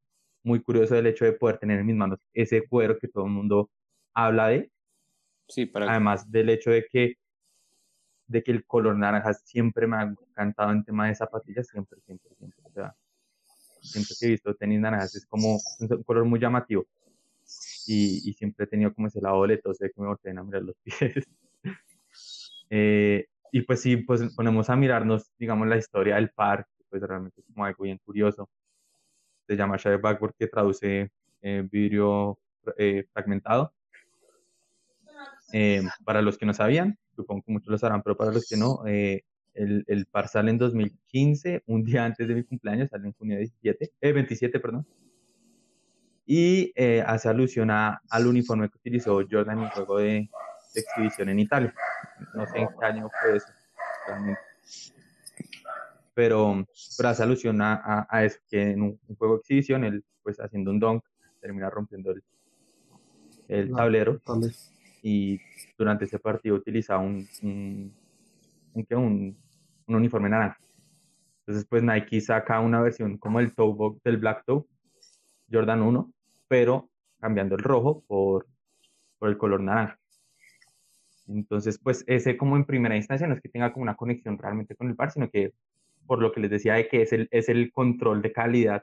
muy curioso el hecho de poder tener en mis manos ese cuero que todo el mundo habla de, Sí, para además del hecho de que de que el color naranja siempre me ha encantado en tema de zapatillas, siempre, siempre, siempre. O sea, siempre que he visto tenis naranjas es como un color muy llamativo. Y, y siempre he tenido como ese lado de que me volteen a mirar los pies. Eh, y pues sí, pues ponemos a mirarnos, digamos, la historia del par, que pues realmente es como algo bien curioso. Se llama Shade Backward, que traduce eh, vidrio eh, fragmentado. Eh, para los que no sabían, supongo que muchos lo sabrán, pero para los que no, eh, el, el par sale en 2015, un día antes de mi cumpleaños, sale en junio 17, eh, 27, perdón. Y eh, hace alusión a- al uniforme que utilizó Jordan en el juego de, de exhibición en Italia. No sé en qué año fue eso, realmente. Pero, pero hace alusión a, a- a eso, que en un, un juego de exhibición, él, pues haciendo un dunk, termina rompiendo el, el La- tablero Dale. y durante ese partido utilizaba un, un, un, un uniforme naranja. Entonces, pues Nike saca una versión como el toe box del Black Toe, Jordan 1, pero cambiando el rojo por, por el color naranja. Entonces, pues ese como en primera instancia no es que tenga como una conexión realmente con el par, sino que por lo que les decía de que es el, es el control de calidad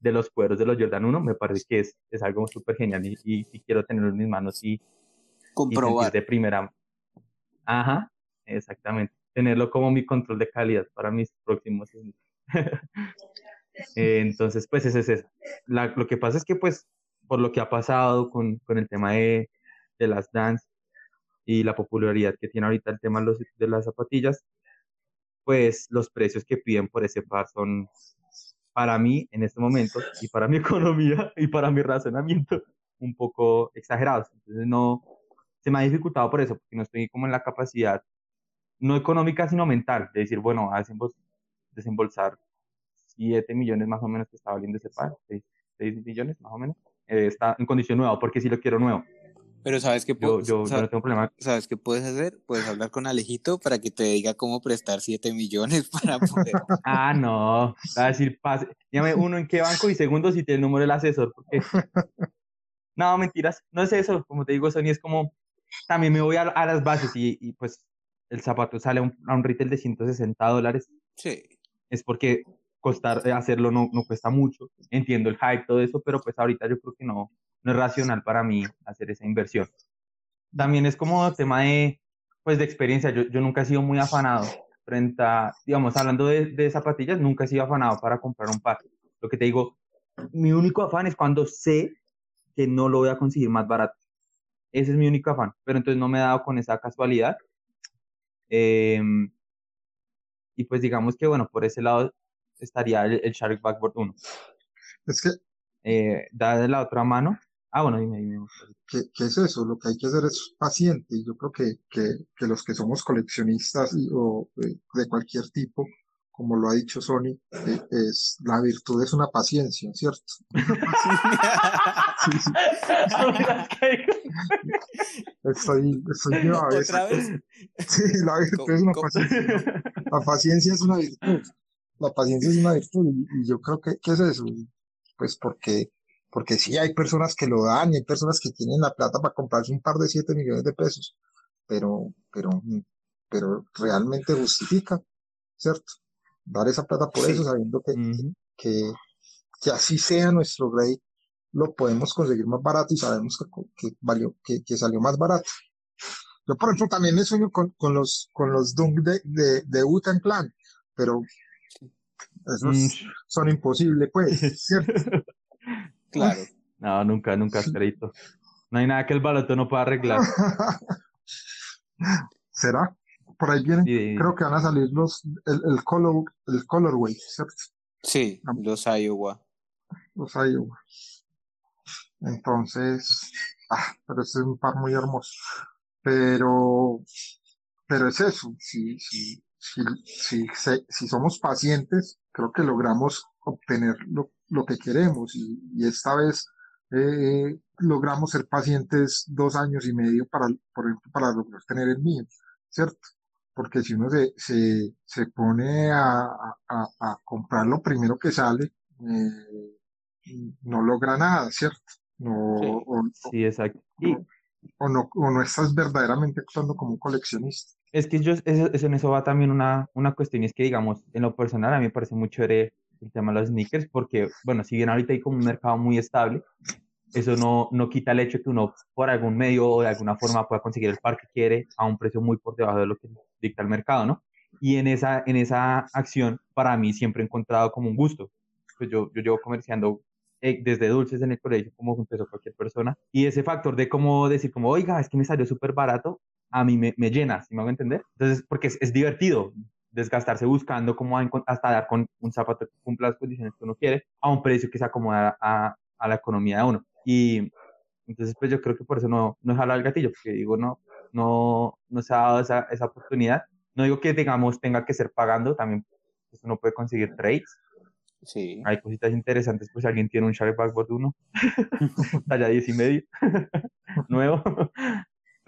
de los cueros de los Jordan 1, me parece que es, es algo súper genial y, y, y quiero tenerlo en mis manos y, y comprobar. de primera. Ajá, exactamente. Tenerlo como mi control de calidad para mis próximos. Eh, Entonces, pues ese es eso. La- lo que pasa es que, pues, por lo que ha pasado con, con el tema de, de las dance y la popularidad que tiene ahorita el tema los- de las zapatillas, pues los precios que piden por ese par son, para mí, en este momento, y para mi economía y para mi razonamiento, un poco exagerados. Entonces, no, se me ha dificultado por eso, porque no estoy como en la capacidad, no económica, sino mental, de decir, bueno, a desembol- desembolsar 7 millones más o menos que está valiendo ese par, 6, millones más o menos, eh, está en condición nueva, porque si lo quiero nuevo. Pero ¿sabes qué, Yo, yo, yo no tengo problema. ¿sabes qué puedes hacer? Puedes hablar con Alejito para que te diga cómo prestar 7 millones para poder... Ah, no, va a decir, pase, llame uno en qué banco y segundo si tiene el número del asesor, porque... No, mentiras, no es eso, como te digo, Sony, es como, también me voy a, a las bases y, y, pues el zapato sale a un, a un retail de 160 dólares, Sí. es porque costar eh, hacerlo no, no cuesta mucho. Entiendo el hype, todo eso, pero pues ahorita yo creo que no, no es racional para mí hacer esa inversión. También es como tema de, pues de experiencia. Yo, yo nunca he sido muy afanado frente a, digamos, hablando de, de zapatillas, nunca he sido afanado para comprar un par. Lo que te digo, mi único afán es cuando sé que no lo voy a conseguir más barato. Ese es mi único afán, pero entonces no me he dado con esa casualidad. Eh, y pues digamos que, bueno, por ese lado estaría el, el Shark Backboard 1. Es que, Eh, da de la otra mano. Ah, bueno, dime, dime. ¿qué, qué es eso? Lo que hay que hacer es paciente. Y yo creo que, que, que los que somos coleccionistas y- o eh, de cualquier tipo, como lo ha dicho Sony, eh, es, la virtud es una paciencia, ¿cierto? Sí, sí, estoy, estoy yo a veces. Otra vez. Sí, la virtud es una ¿Cómo- paciencia. La paciencia es una virtud. La paciencia es una virtud. Y, yo creo que, ¿qué es eso? Pues porque, porque sí hay personas que lo dan y hay personas que tienen la plata para comprarse un par de 7 millones de pesos. Pero, pero, pero realmente justifica, ¿cierto? Dar esa plata por Sí. eso, sabiendo que, que, que así sea nuestro rey, lo podemos conseguir más barato y sabemos que, que valió, que, que salió más barato. Yo, por ejemplo, también me sueño con, con los, con los Dunk de, de, de Wu-Tang Clan, pero esos Mm. son imposibles, pues, ¿cierto? Claro. No, nunca, nunca, crédito. No hay nada que el baloto no pueda arreglar. ¿Será? Por ahí vienen, Sí. creo que van a salir los, el, el color, el colorway, ¿cierto? Sí, los Iowa. Los Iowa. Entonces, ah, pero es un par muy hermoso. Pero, pero es eso, si, si, si, si, se- si somos pacientes, creo que logramos obtener lo, lo que queremos y, y esta vez eh, logramos ser pacientes dos años y medio para, por ejemplo, para lograr tener el mío, ¿cierto? Porque si uno se, se, se pone a, a, comprar lo primero que sale, eh, no logra nada, ¿cierto? No, Sí. o, Sí, exacto. Y o no, o no estás verdaderamente actuando como un coleccionista. Es que yo, eso, eso- en eso va también una, una cuestión, y es que, digamos, en lo personal, a mí me parece muy chévere el tema de los sneakers, porque, bueno, si bien ahorita hay como un mercado muy estable, eso no, no quita el hecho que uno, por algún medio o de alguna forma, pueda conseguir el par que quiere a un precio muy por debajo de lo que dicta el mercado, ¿no? Y en esa, en esa acción, para mí, siempre he encontrado como un gusto. Pues yo, yo llevo comerciando eh, desde dulces en el colegio, como empezó cualquier persona, y ese factor de como decir, como, oiga, es que me salió súper barato, a mí me, me llena, ¿sí me hago entender? Entonces, porque es, es divertido desgastarse buscando cómo hasta dar con un zapato que cumpla las condiciones que uno quiere a un precio que se acomoda a, a la economía de uno. Y entonces, pues yo creo que por eso no, no he jalado el gatillo, porque digo, no, no, no se ha dado esa, esa oportunidad. No digo que, digamos, tenga que ser pagando, también pues, uno puede conseguir trades. Sí. Hay cositas interesantes, pues alguien tiene un Shark Backboard 1, talla 10 y medio, nuevo.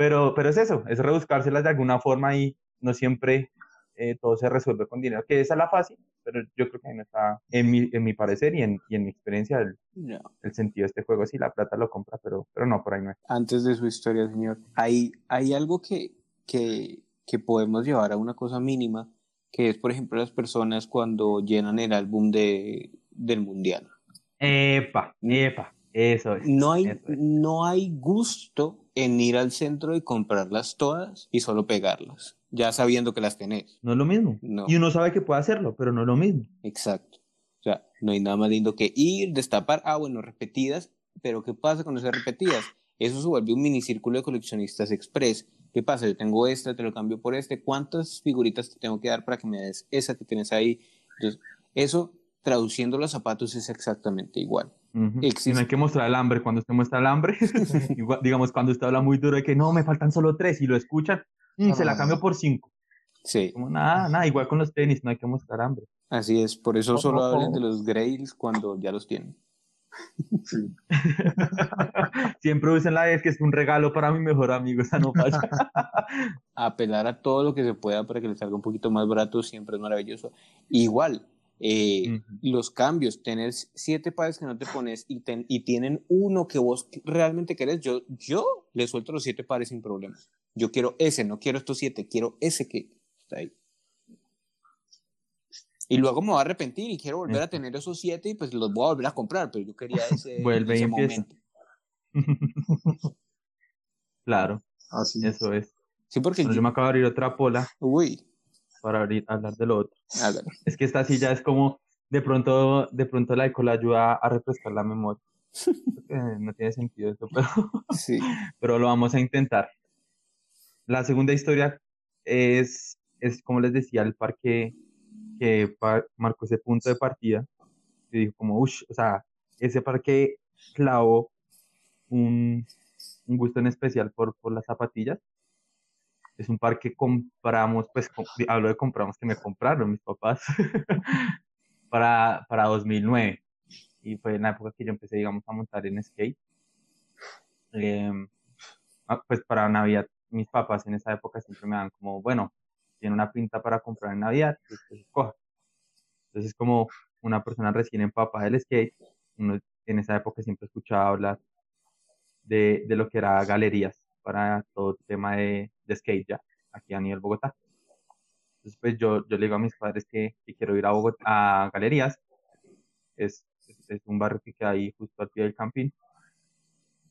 Pero, pero es eso, es rebuscárselas de alguna forma y no siempre eh, todo se resuelve con dinero, que esa es la fácil, pero yo creo que ahí no está, en mi, en mi parecer y en, y en mi experiencia, el, No. el sentido de este juego. Sí, la plata lo compra, pero, pero no, por ahí no es. Antes de su historia, señor, hay, hay algo que, que, que podemos llevar a una cosa mínima, que es, por ejemplo, las personas cuando llenan el álbum de, del mundial. Epa, epa, eso es. No hay, es. no hay gusto en ir al centro y comprarlas todas y solo pegarlas, ya sabiendo que las tenés. No es lo mismo. No. Y uno sabe que puede hacerlo, pero no es lo mismo. Exacto. O sea, no hay nada más lindo que ir, destapar, ah, bueno, repetidas, pero ¿qué pasa con esas repetidas? Eso se vuelve un minicírculo de coleccionistas express. ¿Qué pasa? Yo tengo esta, te lo cambio por este. ¿Cuántas figuritas te tengo que dar para que me des esa que tienes ahí? Entonces, eso, traduciendo los zapatos, es exactamente igual. Existe. Y no hay que mostrar el hambre. Cuando usted muestra el hambre, digamos, cuando usted habla muy duro de que no, me faltan solo tres y lo escuchan, mm, se la cambio por cinco. Sí, Como nada, nada, igual con los tenis, no hay que mostrar hambre. así es. Por eso solo hablen de los grails cuando ya los tienen. Sí. Siempre usen la de que es un regalo para mi mejor amigo, esa no pasa. apelar a todo lo que se pueda para que les salga un poquito más barato siempre es maravilloso. Igual, eh, los cambios, tener siete pares que no te pones y, ten- y tienen uno que vos realmente querés, yo, yo le suelto los siete pares sin problemas. Yo quiero ese, no quiero estos siete, quiero ese que está ahí. Y luego me voy a arrepentir y quiero volver a tener esos siete y pues los voy a volver a comprar, pero yo quería ese, Vuelve y ese empieza. momento. claro, Así eso es. Sí, porque Bueno, yo me acabo de abrir otra pola Uy, para abrir, hablar de lo otro. Es que esta silla es como, de pronto, de pronto el alcohol ayuda a refrescar la memoria. Que no tiene sentido eso, pero, Sí. pero lo vamos a intentar. La segunda historia es, es como les decía, el par que, marcó ese punto de partida. Y dijo como, uff, o sea, ese parque clavó un, un gusto en especial por, por las zapatillas. Es un par que compramos, pues hablo de compramos que me compraron mis papás para, para 2009. Y fue en la época que yo empecé, digamos, a montar en skate. Em, ah, pues para Navidad, mis papás en esa época siempre me dan como, bueno, tiene una pinta para comprar en Navidad, pues, escoja. Entonces, como una persona recién empapada del skate, uno en esa época siempre escuchaba hablar de, de lo que era galerías para todo el tema de, de skate ya, aquí a nivel Bogotá. Entonces, pues yo, yo le digo a mis padres que, que quiero ir a Bogotá, a galerías. Es, es, un barrio que queda ahí justo al pie del campín.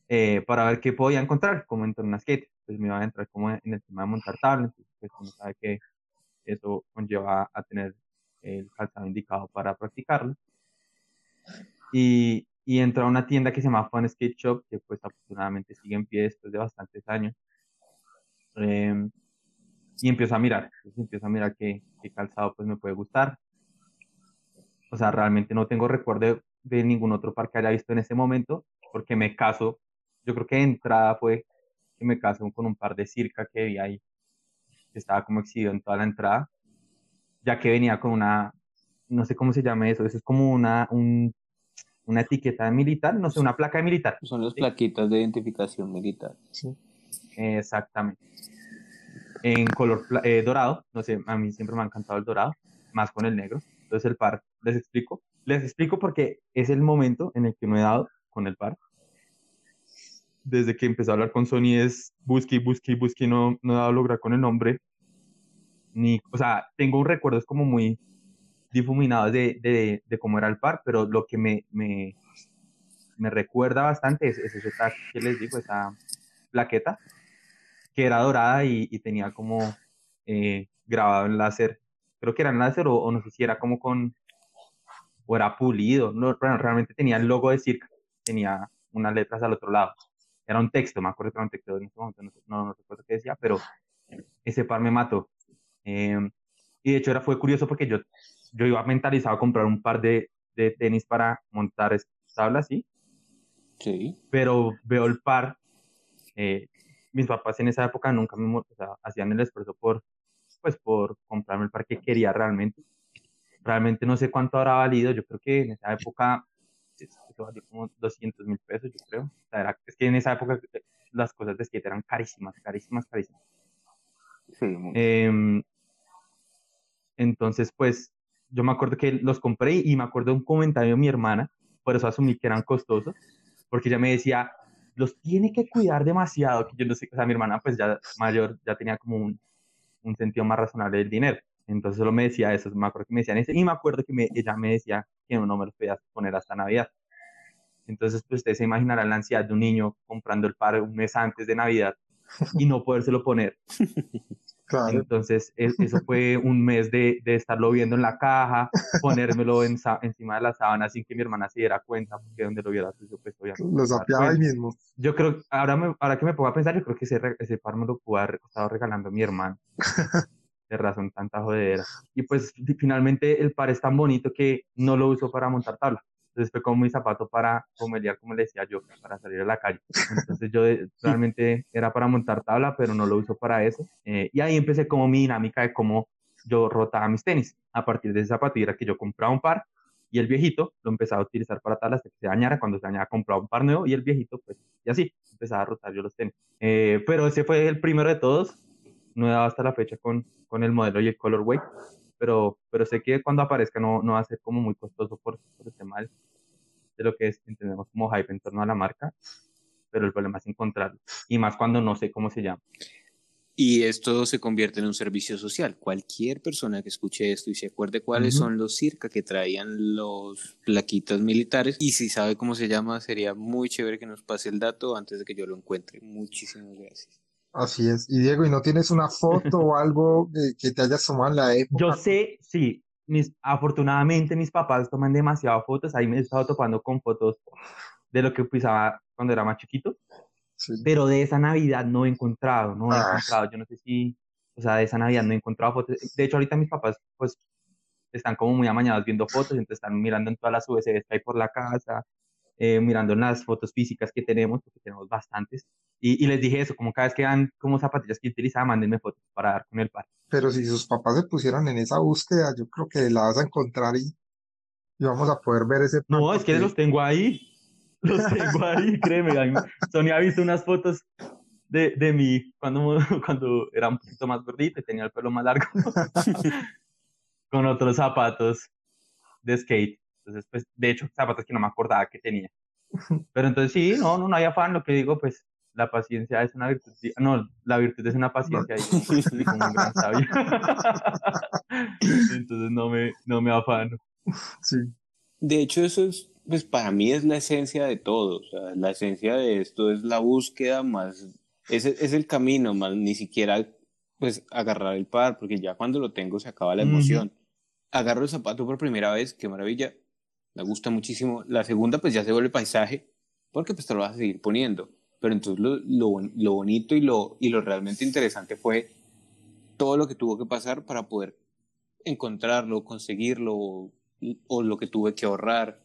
eh, para ver qué podía encontrar, como en una skate. Pues me iba a entrar como en el tema de montar tablas. Pues uno sabe que eso conlleva a tener el calzado indicado para practicarlo. Y, y entró a una tienda que se llama Fun Skate Shop, que pues afortunadamente sigue en pie después de bastantes años. Em, y empiezo a mirar, entonces empiezo a mirar qué, qué calzado pues me puede gustar. O sea, realmente no tengo recuerdo de, de ningún otro par que haya visto en ese momento, porque me caso, yo creo que de entrada fue que me caso con un par de circa que vi ahí, que estaba como exhibido en toda la entrada, ya que venía con una, no sé cómo se llama eso, eso es como una, un, una etiqueta militar, no sé, una placa de militar. Son las plaquitas de identificación militar. Sí. Exactamente. En color pla- eh, dorado, no sé, a mí siempre me ha encantado el dorado, más con el negro. Entonces el par, les explico. Les explico porque es el momento en el que me he dado con el par. Desde que empecé a hablar con Sony es busque busque busque no, no he dado a lograr con el nombre. Ni, o sea, tengo un recuerdo, es como muy difuminado de, de, de cómo era el par, pero lo que me, me, me recuerda bastante es, es ese tag que les digo, esa plaqueta que era dorada y, y tenía como eh, grabado en láser. Creo que era en láser o, o no sé si era como con, o era pulido. No, bueno, realmente tenía el logo de Circa, tenía unas letras al otro lado. Era un texto, me acuerdo que era un texto, en ese momento no, no, no recuerdo qué decía, pero ese par me mató. Eh, y de hecho era, fue curioso porque yo, yo iba mentalizado a comprar un par de, de tenis para montar tablas, ¿sí? Sí. pero veo el par. eh, mis papás en esa época nunca me, mo- o sea, hacían el esfuerzo por, pues, por comprarme el par que quería realmente. Realmente no sé cuánto habrá valido, yo creo que en esa época es- eso valió como 200 mil pesos, yo creo. O sea, era- es que en esa época eh, las cosas de skate eran carísimas, carísimas, carísimas. Sí, Em, entonces, pues, yo me acuerdo que los compré y me acuerdo un comentario de mi hermana, por eso asumí que eran costosos, porque ella me decía, los tiene que cuidar demasiado, que yo no sé, o sea, mi hermana pues ya mayor, ya tenía como un, un sentido más razonable del dinero, entonces solo me decía eso, me acuerdo que me decían eso, y me acuerdo que me- ella me decía que no me los podía poner hasta Navidad. Entonces, pues ustedes se imaginarán la ansiedad de un niño comprando el par un mes antes de Navidad y no podérselo poner. Claro. Entonces, eso fue un mes de, de estarlo viendo en la caja, ponérmelo en sa- encima de la sábana sin que mi hermana se diera cuenta, porque donde lo viera, yo pues obviamente Lo a sapeaba ahí mismo. Yo creo, ahora, me- ahora que me pongo a pensar, yo creo que ese, ese par me lo pudo haber estado regalando mi hermano. De razón, tanta jodedera. Y pues fi- finalmente el par es tan bonito que no lo uso para montar tabla. Entonces fue como mi zapato para comeliar, como le decía yo, para salir a la calle. Entonces yo realmente era para montar tabla, pero no lo uso para eso. Eh, y ahí empecé como mi dinámica de cómo yo rotaba mis tenis. A partir de esa zapatilla que yo compraba un par y el viejito lo empezaba a utilizar para tabla hasta que se dañara. Cuando se dañara compraba un par nuevo y el viejito, pues, y así, empezaba a rotar yo los tenis. Eh, pero ese fue el primero de todos. No he dado hasta la fecha con, con el modelo y el colorway, pero, pero sé que cuando aparezca no, no va a ser como muy costoso por, por el tema del- de lo que es, entendemos como hype en torno a la marca, pero el problema es encontrarlo. Y más cuando no sé cómo se llama. Y esto se convierte en un servicio social. Cualquier persona que escuche esto y se acuerde cuáles Ujú. son los circa que traían los plaquitas militares y si sabe cómo se llama, sería muy chévere que nos pase el dato antes de que yo lo encuentre. Muchísimas gracias. Así es. Y Diego, ¿y no tienes una foto o algo que, que te hayas tomado en la época? Yo sé, sí, mis, afortunadamente mis papás toman demasiadas fotos, ahí me he estado topando con fotos de lo que pisaba cuando era más chiquito, Sí. pero de esa Navidad no he encontrado, no he Ah. encontrado, yo no sé si, o sea, de esa Navidad no he encontrado fotos. De hecho, ahorita mis papás, pues, están como muy amañados viendo fotos, entonces están mirando en todas las USBs que hay por la casa, eh, mirando en las fotos físicas que tenemos, porque tenemos bastantes. Y, y, les dije eso, como cada vez que dan como zapatillas que utilizaba, mándenme fotos para dar con el par. Pero si sus papás se pusieron en esa búsqueda, yo creo que la vas a encontrar y, y vamos a poder ver ese No, es que los tengo ahí. Los tengo ahí, créeme. Sonia ha visto unas fotos de, de mí cuando, cuando era un poquito más gordito y tenía el pelo más largo. con otros zapatos de skate. Entonces, pues, de hecho, zapatos que no me acordaba que tenía. Pero entonces sí, no, no, no hay afán. Lo que digo, pues, la paciencia es una virtud. No, la virtud es una paciencia. Y como un gran sabio. entonces no me, no me afano. Sí. De hecho, eso es, pues para mí es la esencia de todo. O sea, la esencia de esto es la búsqueda más, es, es el camino, más ni siquiera pues agarrar el par, porque ya cuando lo tengo se acaba la emoción. Agarro el zapato por primera vez, qué maravilla, me gusta muchísimo. La segunda pues ya se vuelve paisaje, porque pues te lo vas a seguir poniendo. Pero entonces lo, lo, lo bonito y lo, y lo realmente interesante fue todo lo que tuvo que pasar para poder encontrarlo, conseguirlo, o, o lo que tuve que ahorrar,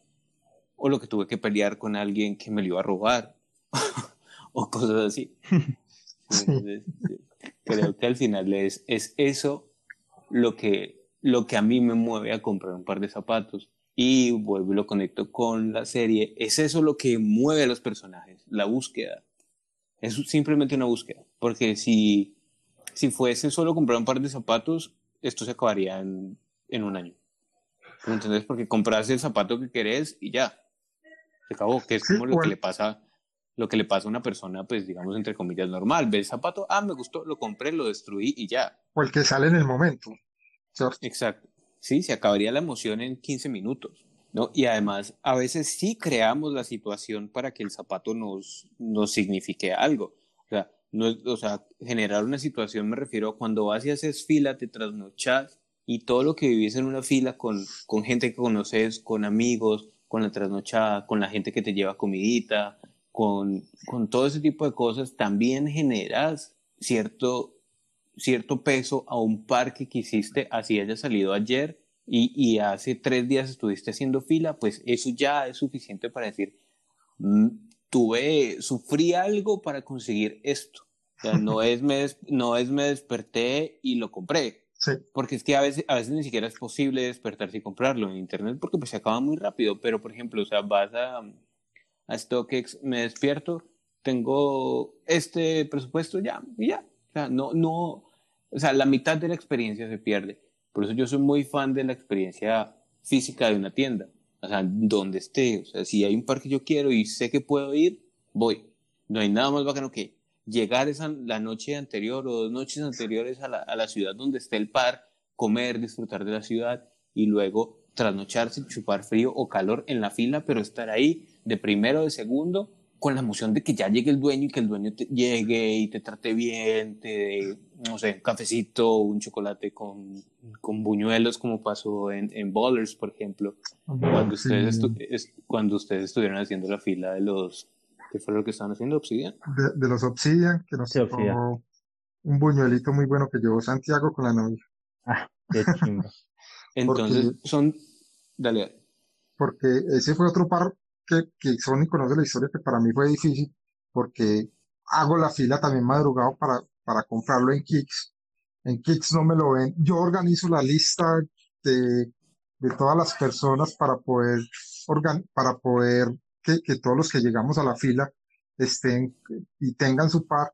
o lo que tuve que pelear con alguien que me lo iba a robar, o cosas así. Entonces, creo que al final es, es eso lo que, lo que a mí me mueve a comprar un par de zapatos. Y vuelvo y lo conecto con la serie. Es eso lo que mueve a los personajes, la búsqueda. Es simplemente una búsqueda. Porque si, si fuese solo comprar un par de zapatos, esto se acabaría en, en un año. ¿Entendés? Porque compras el zapato que querés y ya. Se acabó. Que es como lo que le pasa lo que le pasa a una persona, pues digamos, entre comillas, normal. Ve el zapato, ah, me gustó, lo compré, lo destruí y ya. O el que sale en el momento. ¿cierto? Exacto. Sí, se acabaría la emoción en 15 minutos. ¿no? Y además, a veces sí creamos la situación para que el zapato nos, nos signifique algo. O sea, no, o sea, generar una situación me refiero a cuando vas y haces fila, te trasnochas y todo lo que vivís en una fila con, con gente que conoces, con amigos, con la trasnochada, con la gente que te lleva comidita, con, con todo ese tipo de cosas, también generas cierto, cierto peso a un parque que hiciste, así haya salido ayer y, y, hace tres días estuviste haciendo fila, pues eso ya es suficiente para decir, mm, tuve, sufrí algo para conseguir esto. O sea, no es me, no es me desperté y lo compré. Sí. Porque es que a veces, a veces ni siquiera es posible despertarse y comprarlo en internet porque pues se acaba muy rápido. Pero, por ejemplo, o sea, vas a, a StockX, me despierto, tengo este presupuesto ya, y ya. O sea, no, no, o sea, la mitad de la experiencia se pierde. Por eso yo soy muy fan de la experiencia física de una tienda. O sea, donde esté. O sea, si hay un par que yo quiero y sé que puedo ir, voy. No hay nada más bacano que llegar esa, la noche anterior o dos noches anteriores a la, a la ciudad donde esté el par, comer, disfrutar de la ciudad y luego trasnocharse, chupar frío o calor en la fila, pero estar ahí de primero, de segundo, con la emoción de que ya llegue el dueño y que el dueño te llegue y te trate bien, te no sé, un cafecito, un chocolate con, con buñuelos, como pasó en, en Ballers, por ejemplo, cuando, ustedes es, cuando ustedes estuvieron haciendo la fila de los, ¿qué fue lo que estaban haciendo? ¿Obsidian? De, de los Obsidian, que nos Sí, tocó un buñuelito muy bueno que llevó Santiago con la novia. Ah, qué. Entonces, Porque- son, dale, dale. porque ese fue otro par que, que Sony conoce la historia que para mí fue difícil, porque hago la fila también madrugado para, para comprarlo en Kicks. En Kicks no me lo ven. Yo organizo la lista de, de todas las personas para poder, organ, para poder que, que todos los que llegamos a la fila estén y tengan su par,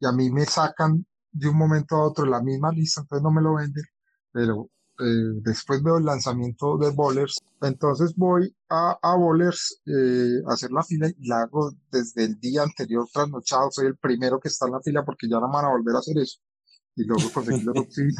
y a mí me sacan de un momento a otro la misma lista, entonces no me lo venden, pero eh, después veo el lanzamiento de Bowlers, entonces voy a, a Bowlers eh, a hacer la fila y la hago desde el día anterior trasnochado, soy el primero que está en la fila porque ya no van a volver a hacer eso. Y luego conseguí los Obsidian.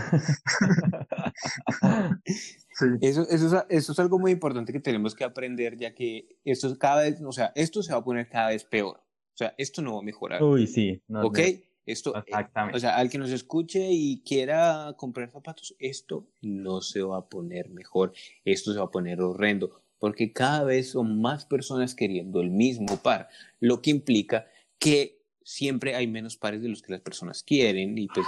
Sí, Eso, eso, es, eso es algo muy importante que tenemos que aprender, ya que esto es cada vez, o sea, esto se va a poner cada vez peor. O sea, esto no va a mejorar. Uy, sí. no, ¿Ok? no, Esto, eh, Exactamente. o sea, al que nos escuche y quiera comprar zapatos, esto no se va a poner mejor, esto se va a poner horrendo, porque cada vez son más personas queriendo el mismo par, lo que implica que siempre hay menos pares de los que las personas quieren y pues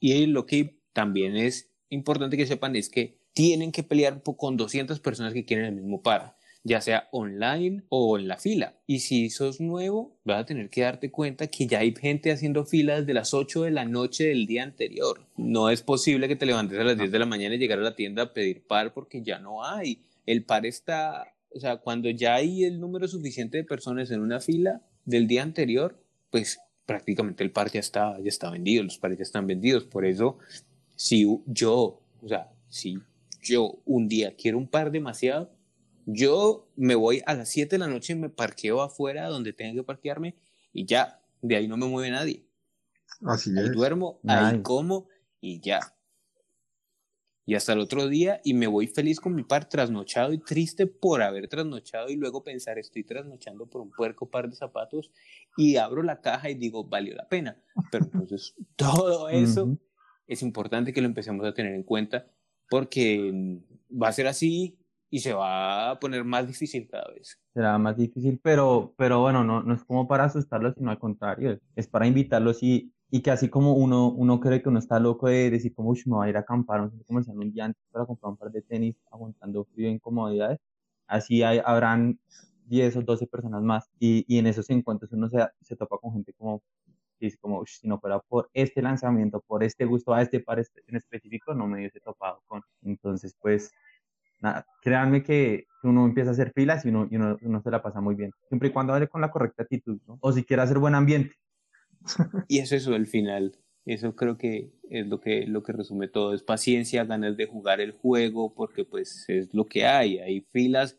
y lo que también es importante que sepan es que tienen que pelear con 200 personas que quieren el mismo par, ya sea online o en la fila. Y si sos nuevo, vas a tener que darte cuenta que ya hay gente haciendo fila desde las 8 de la noche del día anterior. No es posible que te levantes a las 10 de la mañana y llegar a la tienda a pedir par porque ya no hay. El par está, o sea, cuando ya hay el número suficiente de personas en una fila del día anterior, pues prácticamente el par ya está, ya está vendido, los pares ya están vendidos. Por eso, si yo, o sea, si yo un día quiero un par demasiado, yo me voy a las 7 de la noche y me parqueo afuera donde tenga que parquearme y ya, de ahí no me mueve nadie. Así ahí es. duermo, ahí como y ya. Y hasta el otro día y me voy feliz con mi par trasnochado y triste por haber trasnochado y luego pensar estoy trasnochando por un puerco par de zapatos y abro la caja y digo valió la pena. Pero entonces todo eso es importante que lo empecemos a tener en cuenta porque va a ser así y se va a poner más difícil cada vez. Será más difícil, pero, pero bueno, no, no es como para asustarlos, sino al contrario, es para invitarlos y, y que así como uno, uno cree que uno está loco de decir como, uy, me voy a ir a acampar, un comercial un día antes para comprar un par de tenis aguantando frío e incomodidades, así hay, habrán 10 o 12 personas más y, y en esos encuentros uno se, se topa con gente como dice como, si no fuera por este lanzamiento, por este gusto a este par en específico, no me hubiese topado con. Entonces, pues, nada, créanme que uno empieza a hacer filas y uno, y uno, uno se la pasa muy bien, siempre y cuando vaya con la correcta actitud, ¿no? O si quiere hacer buen ambiente. Y eso es el final. Eso creo que es lo que, lo que resume todo. Es paciencia, ganas de jugar el juego, porque pues es lo que hay. Hay filas,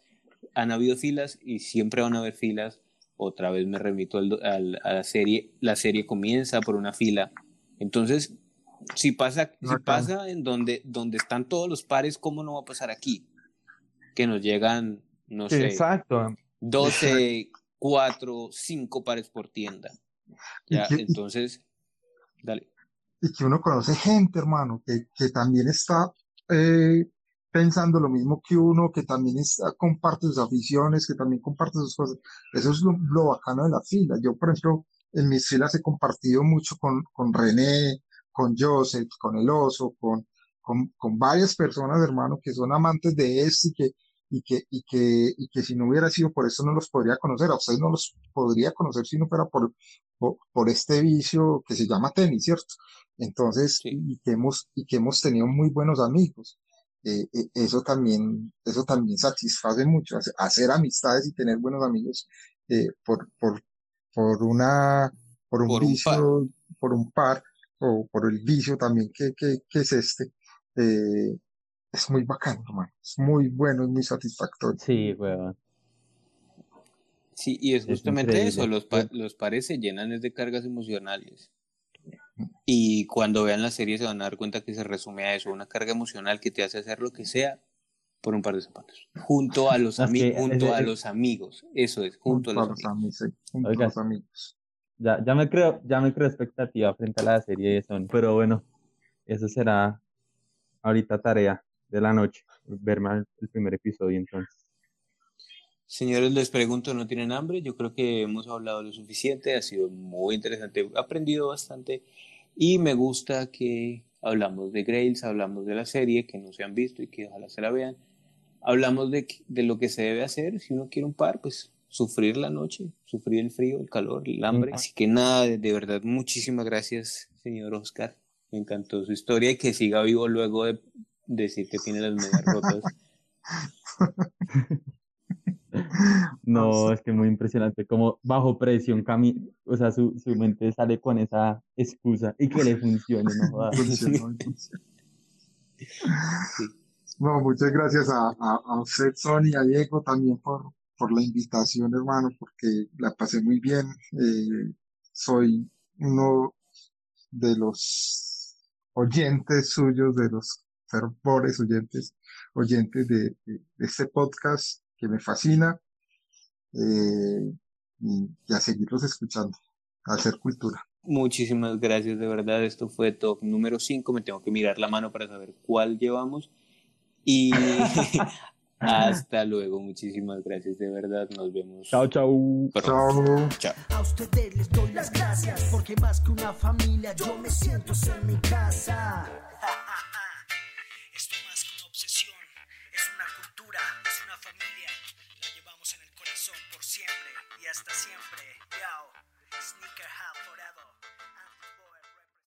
han habido filas y siempre van a haber filas otra vez me remito al, al, a la serie, la serie comienza por una fila. Entonces, si pasa, si pasa en donde, donde están todos los pares, ¿cómo no va a pasar aquí? Que nos llegan, no sé, Exacto. 12, 4, 5 pares por tienda. Ya, que, entonces, dale. Y que uno conoce gente, hermano, que, que también está eh, pensando lo mismo que uno, que también está, comparte sus aficiones, que también comparte sus cosas. Eso es lo, lo bacano de la fila. Yo, por ejemplo, en mis filas he compartido mucho con, con René, con Joseph, con el oso, con, con, con varias personas, hermano, que son amantes de esto y que, y que, y que, y que si no hubiera sido por eso no los podría conocer. A ustedes no los podría conocer si no fuera por, por, por este vicio que se llama tenis, ¿cierto? Entonces, Sí. y que hemos, y que hemos tenido muy buenos amigos. Eh, eh, eso también, eso también satisface mucho, hace- hacer amistades y tener buenos amigos, eh, por, por, por una, por un Por un vicio, por un par, o por el vicio también que, que, que es este, eh, es muy bacano, hermano, es muy bueno, es muy satisfactorio. Sí, weón. Sí, y es justamente eso, los, pa- los pares se llenan es de cargas emocionales. Y cuando vean la serie se van a dar cuenta que se resume a eso, una carga emocional que te hace hacer lo que sea por un par de zapatos. Junto a los, Es ami- que junto a los amigos, eso es, junto a los amigos. amigos, sí, junto a los amigos. Ya, ya me creo, ya me creo expectativa frente a la serie de Sony. Pero bueno, eso será ahorita tarea de la noche, verme el, primer episodio entonces. Señores, les pregunto, ¿no tienen hambre? Yo creo que hemos hablado lo suficiente, ha sido muy interesante, he aprendido bastante y me gusta que hablamos de Grails, hablamos de la serie que no se han visto y que ojalá se la vean. Hablamos de, de lo que se debe hacer si uno quiere un par, pues sufrir la noche, sufrir el frío, el calor, el hambre. Así que nada, de, de verdad, muchísimas gracias, señor Oscar. Me encantó su historia y que siga vivo luego de decir que tiene las medias rotas. No, es que muy impresionante, como bajo presión, cami o sea, su, su mente sale con esa excusa y que le funcione, no jodas. Funcionó, funcionó. No, muchas gracias a, a, a usted, Sony, a Diego también por, por la invitación, hermano, porque la pasé muy bien. Eh, soy uno de los oyentes suyos, de los fervores oyentes, oyentes de, de- de este podcast que me fascina. Eh, y, y a seguirlos escuchando, a hacer cultura. Muchísimas gracias, de verdad. Esto fue top número 5. Me tengo que mirar la mano para saber cuál llevamos. Y hasta luego. Muchísimas gracias, de verdad. Nos vemos. Chao, chao. Chao. A ustedes les doy las gracias porque más que una familia yo me siento en mi casa. hasta siempre. Yo, Sneaker Hat Forever.